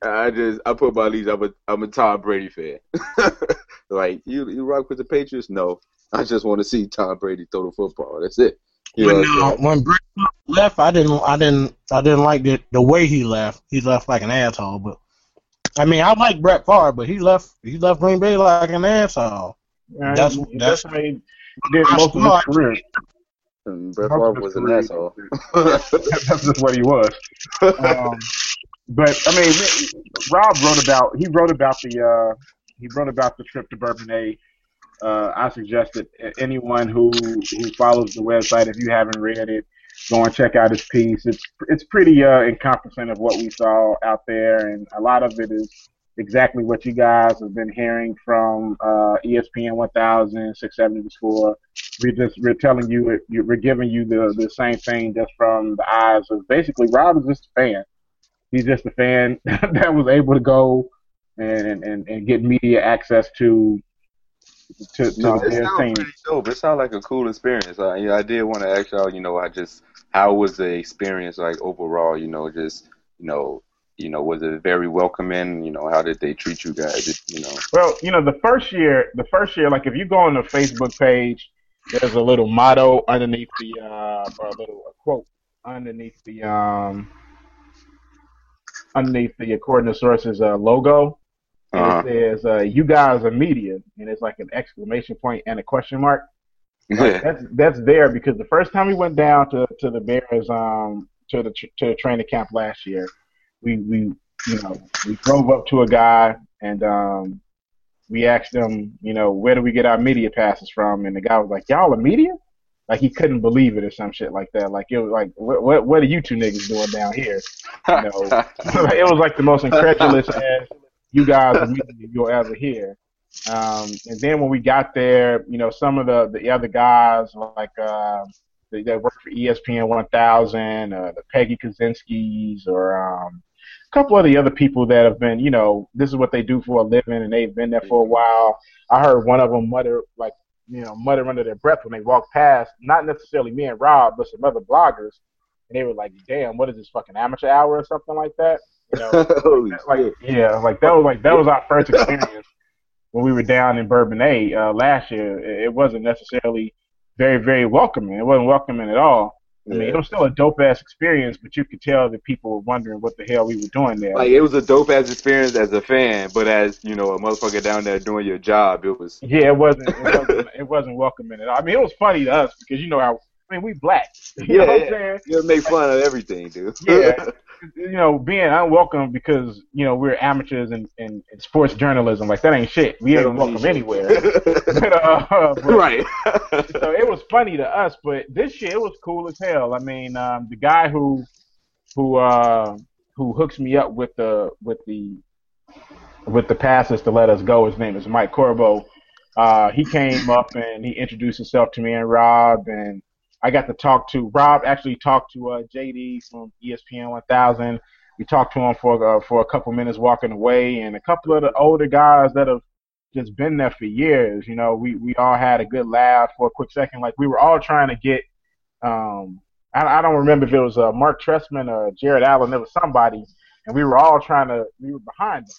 I just I put my allegiance. I'm a I'm a Tom Brady fan. like you you rock with the Patriots? No, I just want to see Tom Brady throw the football. That's it. You know when uh, when Brett left, I didn't I didn't I didn't like the the way he left. He left like an asshole. But I mean, I like Brett Favre, but he left he left Green Bay like an asshole. Yeah, That's- he that's- definitely did most of his career. And Brett Favre was an asshole. That's just what he was. Um, but I mean, Rob wrote about he wrote about the uh, he wrote about the trip to Bourbonnais. Uh, I suggest that anyone who who follows the website, if you haven't read it, go and check out his piece. It's it's pretty uh, encompassing of what we saw out there, and a lot of it is exactly what you guys have been hearing from uh, ESPN 1000, 670 The Score. We're just we're telling you you- we're giving you the the same thing just from the eyes of basically Rob is just a fan. He's just a fan that was able to go and and, and get media access to to, to No, the it Bears sounds team. pretty dope. It sounds like a cool experience. I, I did want to ask y'all, you know, I just how was the experience like overall? You know, just you know, you know, was it very welcoming? You know, how did they treat you guys? You know, Well, you know, the first year, the first year, like if you go on the Facebook page, there's a little motto underneath the, uh, or a little a quote underneath the, um, underneath the according to sources uh, logo. And uh, it says, uh, "You guys are media," and it's like an exclamation point and a question mark. Like, that's that's there because the first time we went down to, to the Bears um to the to the training camp last year, we we you know we drove up to a guy and um we asked him you know where do we get our media passes from? And the guy was like y'all are media like he couldn't believe it or some shit like that like it was like what what, what are you two niggas doing down here you know it was like the most incredulous ass you guys you'll ever hear. Um, and then when we got there, you know, some of the, the other guys like uh, they, that work for ESPN 1000, uh, the Peggy Kaczynskis, or um, a couple of the other people that have been, you know, this is what they do for a living, and they've been there for a while. I heard one of them mutter like, you know, mutter under their breath when they walked past, not necessarily me and Rob, but some other bloggers, and they were like, "Damn, what is this fucking amateur hour or something like that?" You know, Holy like yeah, like that was like that was our first experience when we were down in Bourbonnais uh, last year. It wasn't necessarily very very welcoming. It wasn't welcoming at all. I mean, Yeah. it was still a dope ass experience, but you could tell that people were wondering what the hell we were doing there. Like it was a dope ass experience as a fan, but as you know, a motherfucker down there doing your job, it was. yeah, it wasn't it wasn't it wasn't welcoming at all. I mean, it was funny to us because you know how I mean we black. You know what I'm Yeah. saying? You make fun of everything, dude. Yeah. you know, being unwelcome because you know we're amateurs in, in, in sports journalism. Like that ain't shit. We ain't welcome anywhere. but, uh, but- right. So it was funny to us, but this shit it was cool as hell. I mean, um, the guy who who uh, who hooks me up with the with the with the passes to let us go. His name is Mike Corbo. Uh, he came up and he introduced himself to me and Rob, and I got to talk to Rob. Actually, talked to uh, JD from ESPN 1000. We talked to him for uh, for a couple minutes walking away, and a couple of the older guys that have just been there for years. You know, we we all had a good laugh for a quick second. Like we were all trying to get. Um, I, I don't remember if it was uh, Marc Trestman or Jared Allen. There was somebody, and we were all trying to. We were behind them,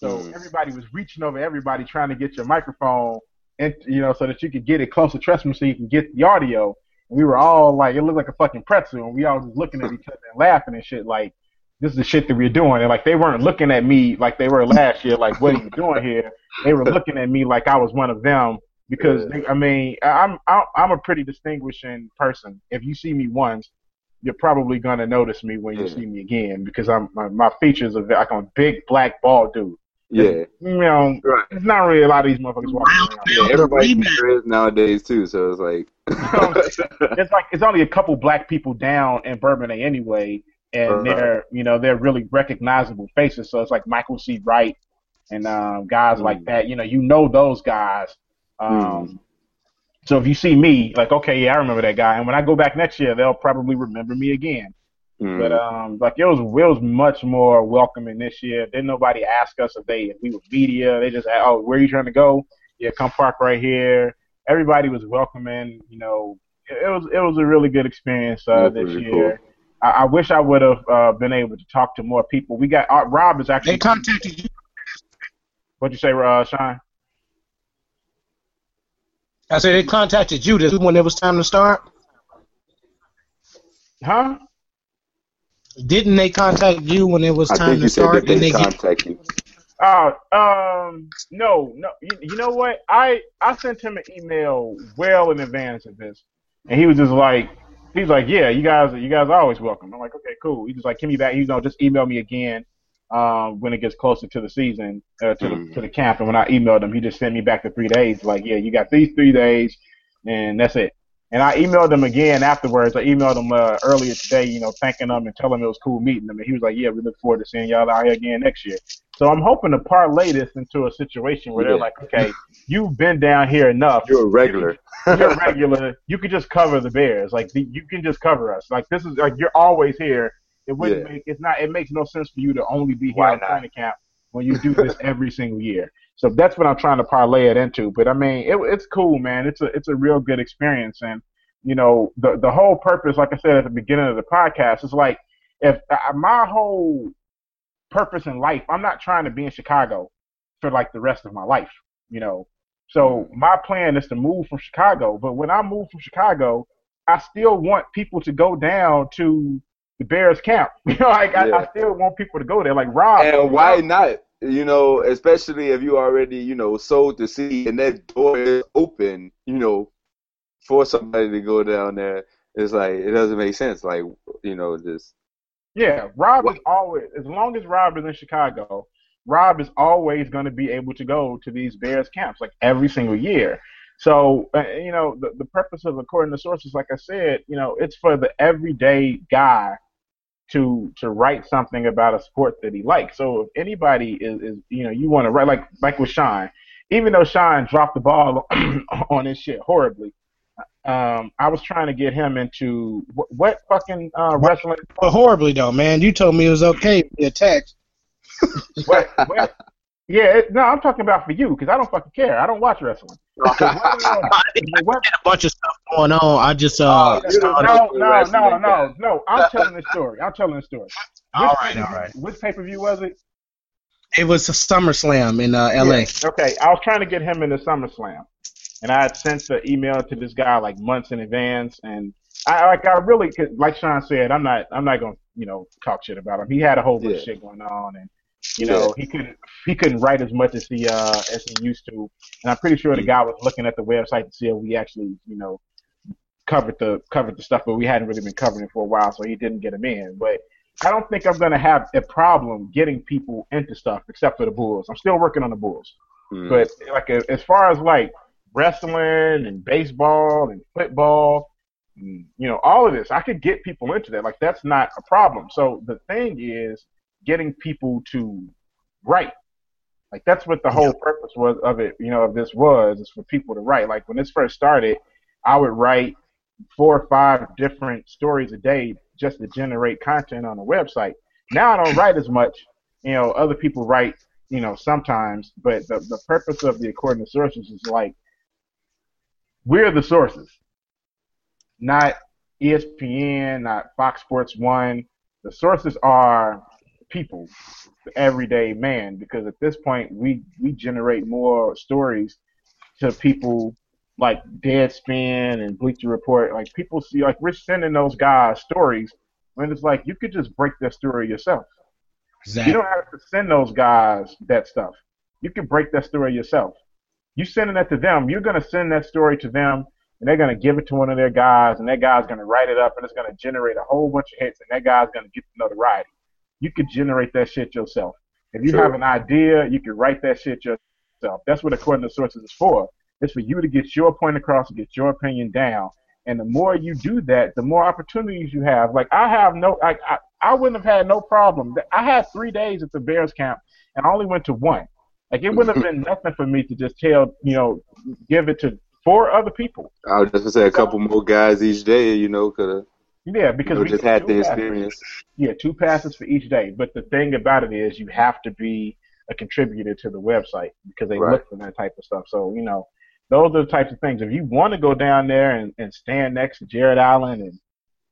so Mm. everybody was reaching over everybody trying to get your microphone, and you know, so that you could get it close to Tressman, so you can get the audio. We were all like, it looked like a fucking pretzel, and we all was looking at each other and laughing and shit. Like, this is the shit that we're doing. And like, they weren't looking at me like they were last year. Like, what are you doing here? They were looking at me like I was one of them because they, I mean, I'm I'm I'm a pretty distinguishing person. If you see me once, you're probably gonna notice me when you see me again because I'm my, my features are like I'm a big black bald dude. Yeah. You know, Right. it's not really a lot of these motherfuckers walking around. Yeah, the everybody remake. dreads nowadays too, so it's like It's like it's only a couple black people down in Bourbonnais anyway, and Right. they're you know they're really recognizable faces. So it's like Michael C. Wright and um, guys Mm. like that. You know, you know those guys. Um, So if you see me, like okay, yeah, I remember that guy. And when I go back next year, they'll probably remember me again. Mm, But um, like it was, it was much more welcoming this year. Didn't nobody ask us if they if we were media. They just, asked, oh, where are you trying to go? Yeah, come park right here. Everybody was welcoming. You know, it, it was it was a really good experience uh, this really year. I, I wish I would have uh, been able to talk to more people. We got uh, Rob is actually. They contacted you. What'd you say, uh, Sean? I said they contacted you this when it was time to start. Huh? Didn't they contact you when it was I time think to you said start? that they Didn't they get contact you. Uh, um, no, no. You, you know what? I I sent him an email well in advance of this, and he was just like, he's like, yeah, you guys, you guys are always welcome. I'm like, okay, cool. He just like, give me back. He's gonna just email me again, um, when it gets closer to the season, uh, to Mhm. the to the camp. And when I emailed him, he just sent me back the three days. Like, yeah, you got these three days, and that's it. And I emailed him again afterwards. I emailed him uh, earlier today, you know, thanking him and telling him it was cool meeting him. And he was like, "Yeah, we look forward to seeing y'all out here again next year." So I'm hoping to parlay this into a situation where they're like, "Okay, you've been down here enough. You're a regular. You're regular. You could just cover the Bears. Like the, you can just cover us. Like this is like you're always here. It wouldn't Yeah. make it's not. It makes no sense for you to only be here Why in not? training camp when you do this every single year. So that's what I'm trying to parlay it into. But I mean, it, it's cool, man. It's a it's a real good experience, and you know the the whole purpose, like I said at the beginning of the podcast, is like if uh, my whole purpose in life, I'm not trying to be in Chicago for like the rest of my life, you know. So my plan is to move from Chicago, but when I move from Chicago, I still want people to go down to the Bears camp. You know, like I, I still want people to go there. Like Rob, And why not? You know, especially if you already, you know, sold the seat and that door is open, you know, for somebody to go down there. It's like it doesn't make sense. Like, you know, just Yeah, Rob What- is always as long as Rob is in Chicago, Rob is always going to be able to go to these Bears camps like every single year. So uh, you know the the purpose of according to sources, like I said, you know it's for the everyday guy to to write something about a sport that he likes. So if anybody is, is you know you want to write like like with Sean, even though Sean dropped the ball on his shit horribly. Um, I was trying to get him into what, what fucking uh, wrestling But horribly though, man. You told me it was okay via text. What? what? Yeah, it, no, I'm talking about for you because I don't fucking care. I don't watch wrestling. Uh, what- a bunch of stuff going on. I just uh Oh, no, no, no, no, no, no. I'm telling the story. I'm telling the story. all Which right, all pay-per-view- Which pay per view was it? It was a SummerSlam in uh, LA. Yeah, Okay, I was trying to get him into SummerSlam, and I had sent the email to this guy like months in advance, and I like I really like Sean said, I'm not I'm not gonna you know talk shit about him. He had a whole bunch of shit going on, and you know he couldn't he couldn't write as much as he uh as he used to, and I'm pretty sure the guy was looking at the website to see if we actually you know covered the covered the stuff, but we hadn't really been covering it for a while, so he didn't get him in, but. I don't think I'm gonna have a problem getting people into stuff, except for the Bulls. I'm still working on the Bulls. mm, But like as far as like wrestling and baseball and football, and, you know, all of this, I could get people into that. Like that's not a problem. So the thing is getting people to write. Like that's what the whole purpose was of it. You know, of this was is for people to write. Like when this first started, I would write four or five different stories a day just to generate content on the website. Now I don't write as much. You know, other people write you know, sometimes, but the, the purpose of the according to sources is like we're the sources, not ESPN, not Fox Sports One. The sources are people, the everyday man, because at this point we we generate more stories to people like Deadspin and Bleacher Report. Like people see, like we're sending those guys stories when it's like you could just break that story yourself. You don't have to send those guys that stuff. You can break that story yourself. You sending that to them, you're gonna send that story to them and they're to give it to one of their guys, and that guy's to write it up, and it's to generate a whole bunch of hits, and that guy's to get the notoriety. You could generate that shit yourself. If you Sure. have an idea, you can write that shit yourself. That's what according to sources is for. It's for you to get your point across and get your opinion down. And the more you do that, the more opportunities you have. Like I have no, I, I, I wouldn't have had no problem. I had three days at the Bears camp, and I only went to one. Like it wouldn't have been nothing for me to just tell, you know, give it to four other people. I was just gonna say a couple more guys each day, you know, could have Yeah, you because know, we just had the passes. experience. Yeah, two passes for each day. But the thing about it is, you have to be a contributor to the website because they Right. look for that type of stuff. So you know, those are the types of things. If you want to go down there and, and stand next to Jared Allen and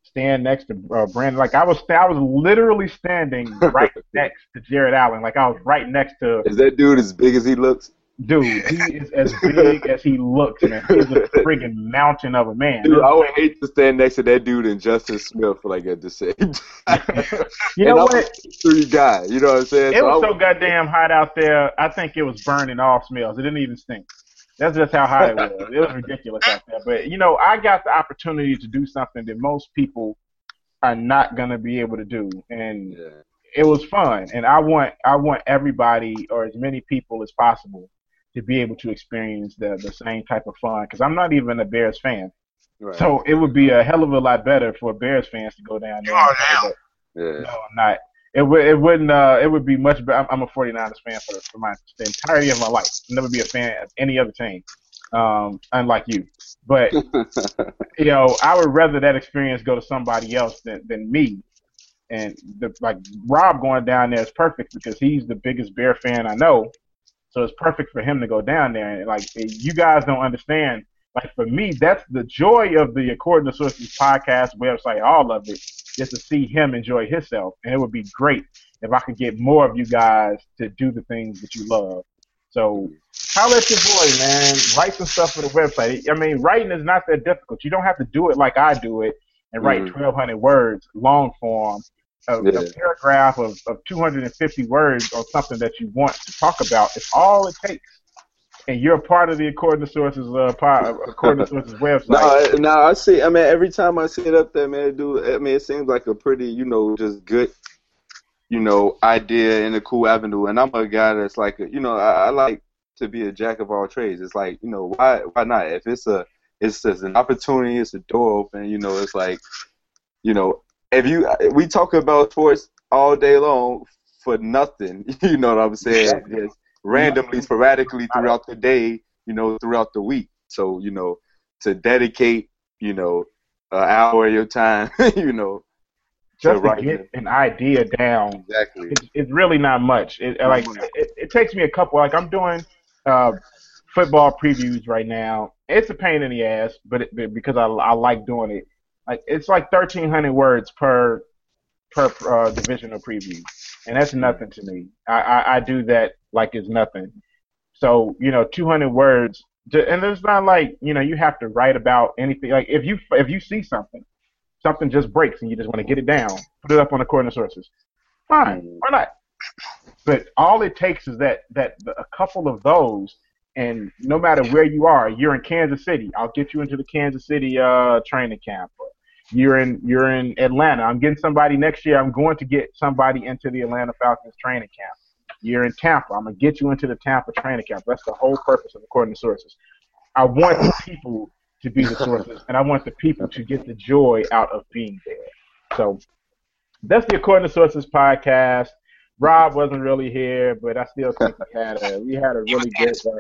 stand next to uh, Brandon, like I was, I was literally standing right next to Jared Allen, like I was right next to Is that dude as big as he looks? Dude. He is as big as he looks, man. He's a friggin' mountain of a man. Dude, I would hate to stand next to that dude and Justin Smith like at the same time. You know what? Three guy. You know what I'm saying? It was I so goddamn hot out there. I think it was burning all smells. It didn't even stink. That's just how hot it was. It was ridiculous out there. But you know, I got the opportunity to do something that most people are not gonna be able to do, and Yeah. it was fun. And I want I want everybody or as many people as possible to be able to experience the the same type of fun. Because I'm not even a Bears fan, Right. so it would be a hell of a lot better for Bears fans to go down there. You are now. yeah. No, I'm not. It would. It wouldn't. Uh, it would be much better. I'm, I'm a 49ers fan for, for my the entirety of my life. I'll Never be a fan of any other team, um, unlike you. But you know, I would rather that experience go to somebody else than than me. And the, like Rob going down there is perfect because he's the biggest Bear fan I know. So it's perfect for him to go down there. And like you guys don't understand. Like for me, that's the joy of the According to Sources podcast website. All of it just to see him enjoy himself. And it would be great if I could get more of you guys to do the things that you love. So how at your boy, man. Write some stuff for the website. I mean, writing is not that difficult. You don't have to do it like I do it and write Mhm. 1,200 words, long form, a, Yeah. a paragraph of, of 250 words on something that you want to talk about. It's all it takes. And you're a part of the According to Sources, uh, part, According to Sources website. No, I- no, I see. I mean, every time I see it up there, man, dude. I mean, it seems like a pretty, you know, just good, you know, idea and a cool avenue. And I'm a guy that's like, you know, I, I like to be a jack of all trades. It's like, you know, why, why not? If it's a, it's just an opportunity, it's a door open. You know, it's like, you know, if you, we talk about sports all day long for nothing. You know what I'm saying? Just randomly, sporadically throughout the day. You know, throughout the week. So, you know, to dedicate, you know, an hour of your time, you know, just to write get it. an idea down exactly. it's, it's really not much. It, like it, it takes me a couple. Like I'm doing uh, football previews right now. It's a pain in the ass, but it, but because I, I like doing it. Like it's like 1,300 words per per uh, divisional preview, and that's nothing to me. I, I, I do that like it's nothing. So you know, 200 words, ju- and it's not like you know you have to write about anything. Like if you if you see something, something just breaks and you just want to get it down, put it up on the corner sources. Fine, Mm. why not? But all it takes is that that a couple of those, and no matter where you are, you're in Kansas City. I'll get you into the Kansas City uh, training camp. You're in you're in Atlanta. I'm getting somebody next year. I'm going to get somebody into the Atlanta Falcons training camp. You're in Tampa. I'm gonna get you into the Tampa training camp. That's the whole purpose of according to sources. I want the people to be the sources, and I want the people to get the joy out of being there. So that's the According to Sources podcast. Rob wasn't really here, but I still think we had a we had a really good. Uh,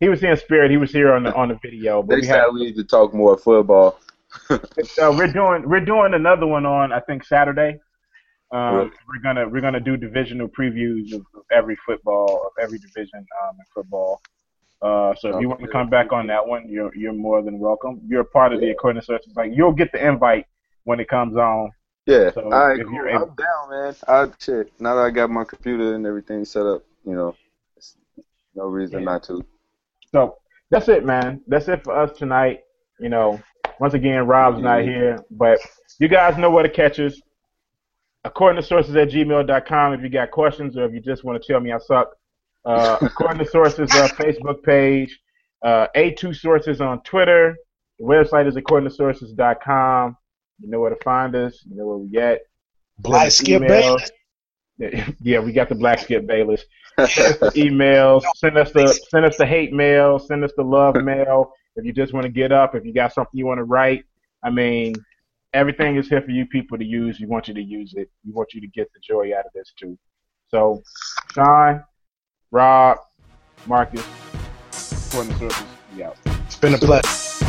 he was in spirit. He was here on the on the video, but we Next had time we need to talk more football. Uh, we're doing we're doing another one on I think Saturday. Um. We're gonna we're gonna do divisional previews of, of every football of every division um, in football. Uh, so if you want to come back on that one, you're you're more than welcome. You're a part of the according to sources. Like you'll get the invite when it comes on. Yeah. So, All right, if cool. you're I'm down, man. I shit. Now that I got my computer and everything set up, you know, it's no reason Yeah. not to. So that's it, man. That's it for us tonight. You know, once again, Rob's not Mhm. here, but you guys know where to catch us. According to sources at gmail.com if you got questions or if you just want to tell me I suck. Uh, according to sources, uh, Facebook page, uh, A2 sources on Twitter, The website is according to accordingtosources.com. You know where to find us. You know where we at. Black Skip. Bayless. Yeah, we got the Black Skip Bayless. Send us the emails. Send us the send us the hate mail. Send us the love mail. If you just want to get up, if you got something you want to write, I mean, everything is here for you people to use. We want you to use it. We want you to get the joy out of this too. So, Sean, Rob, Marcus, Sources, we out. It's been a pleasure.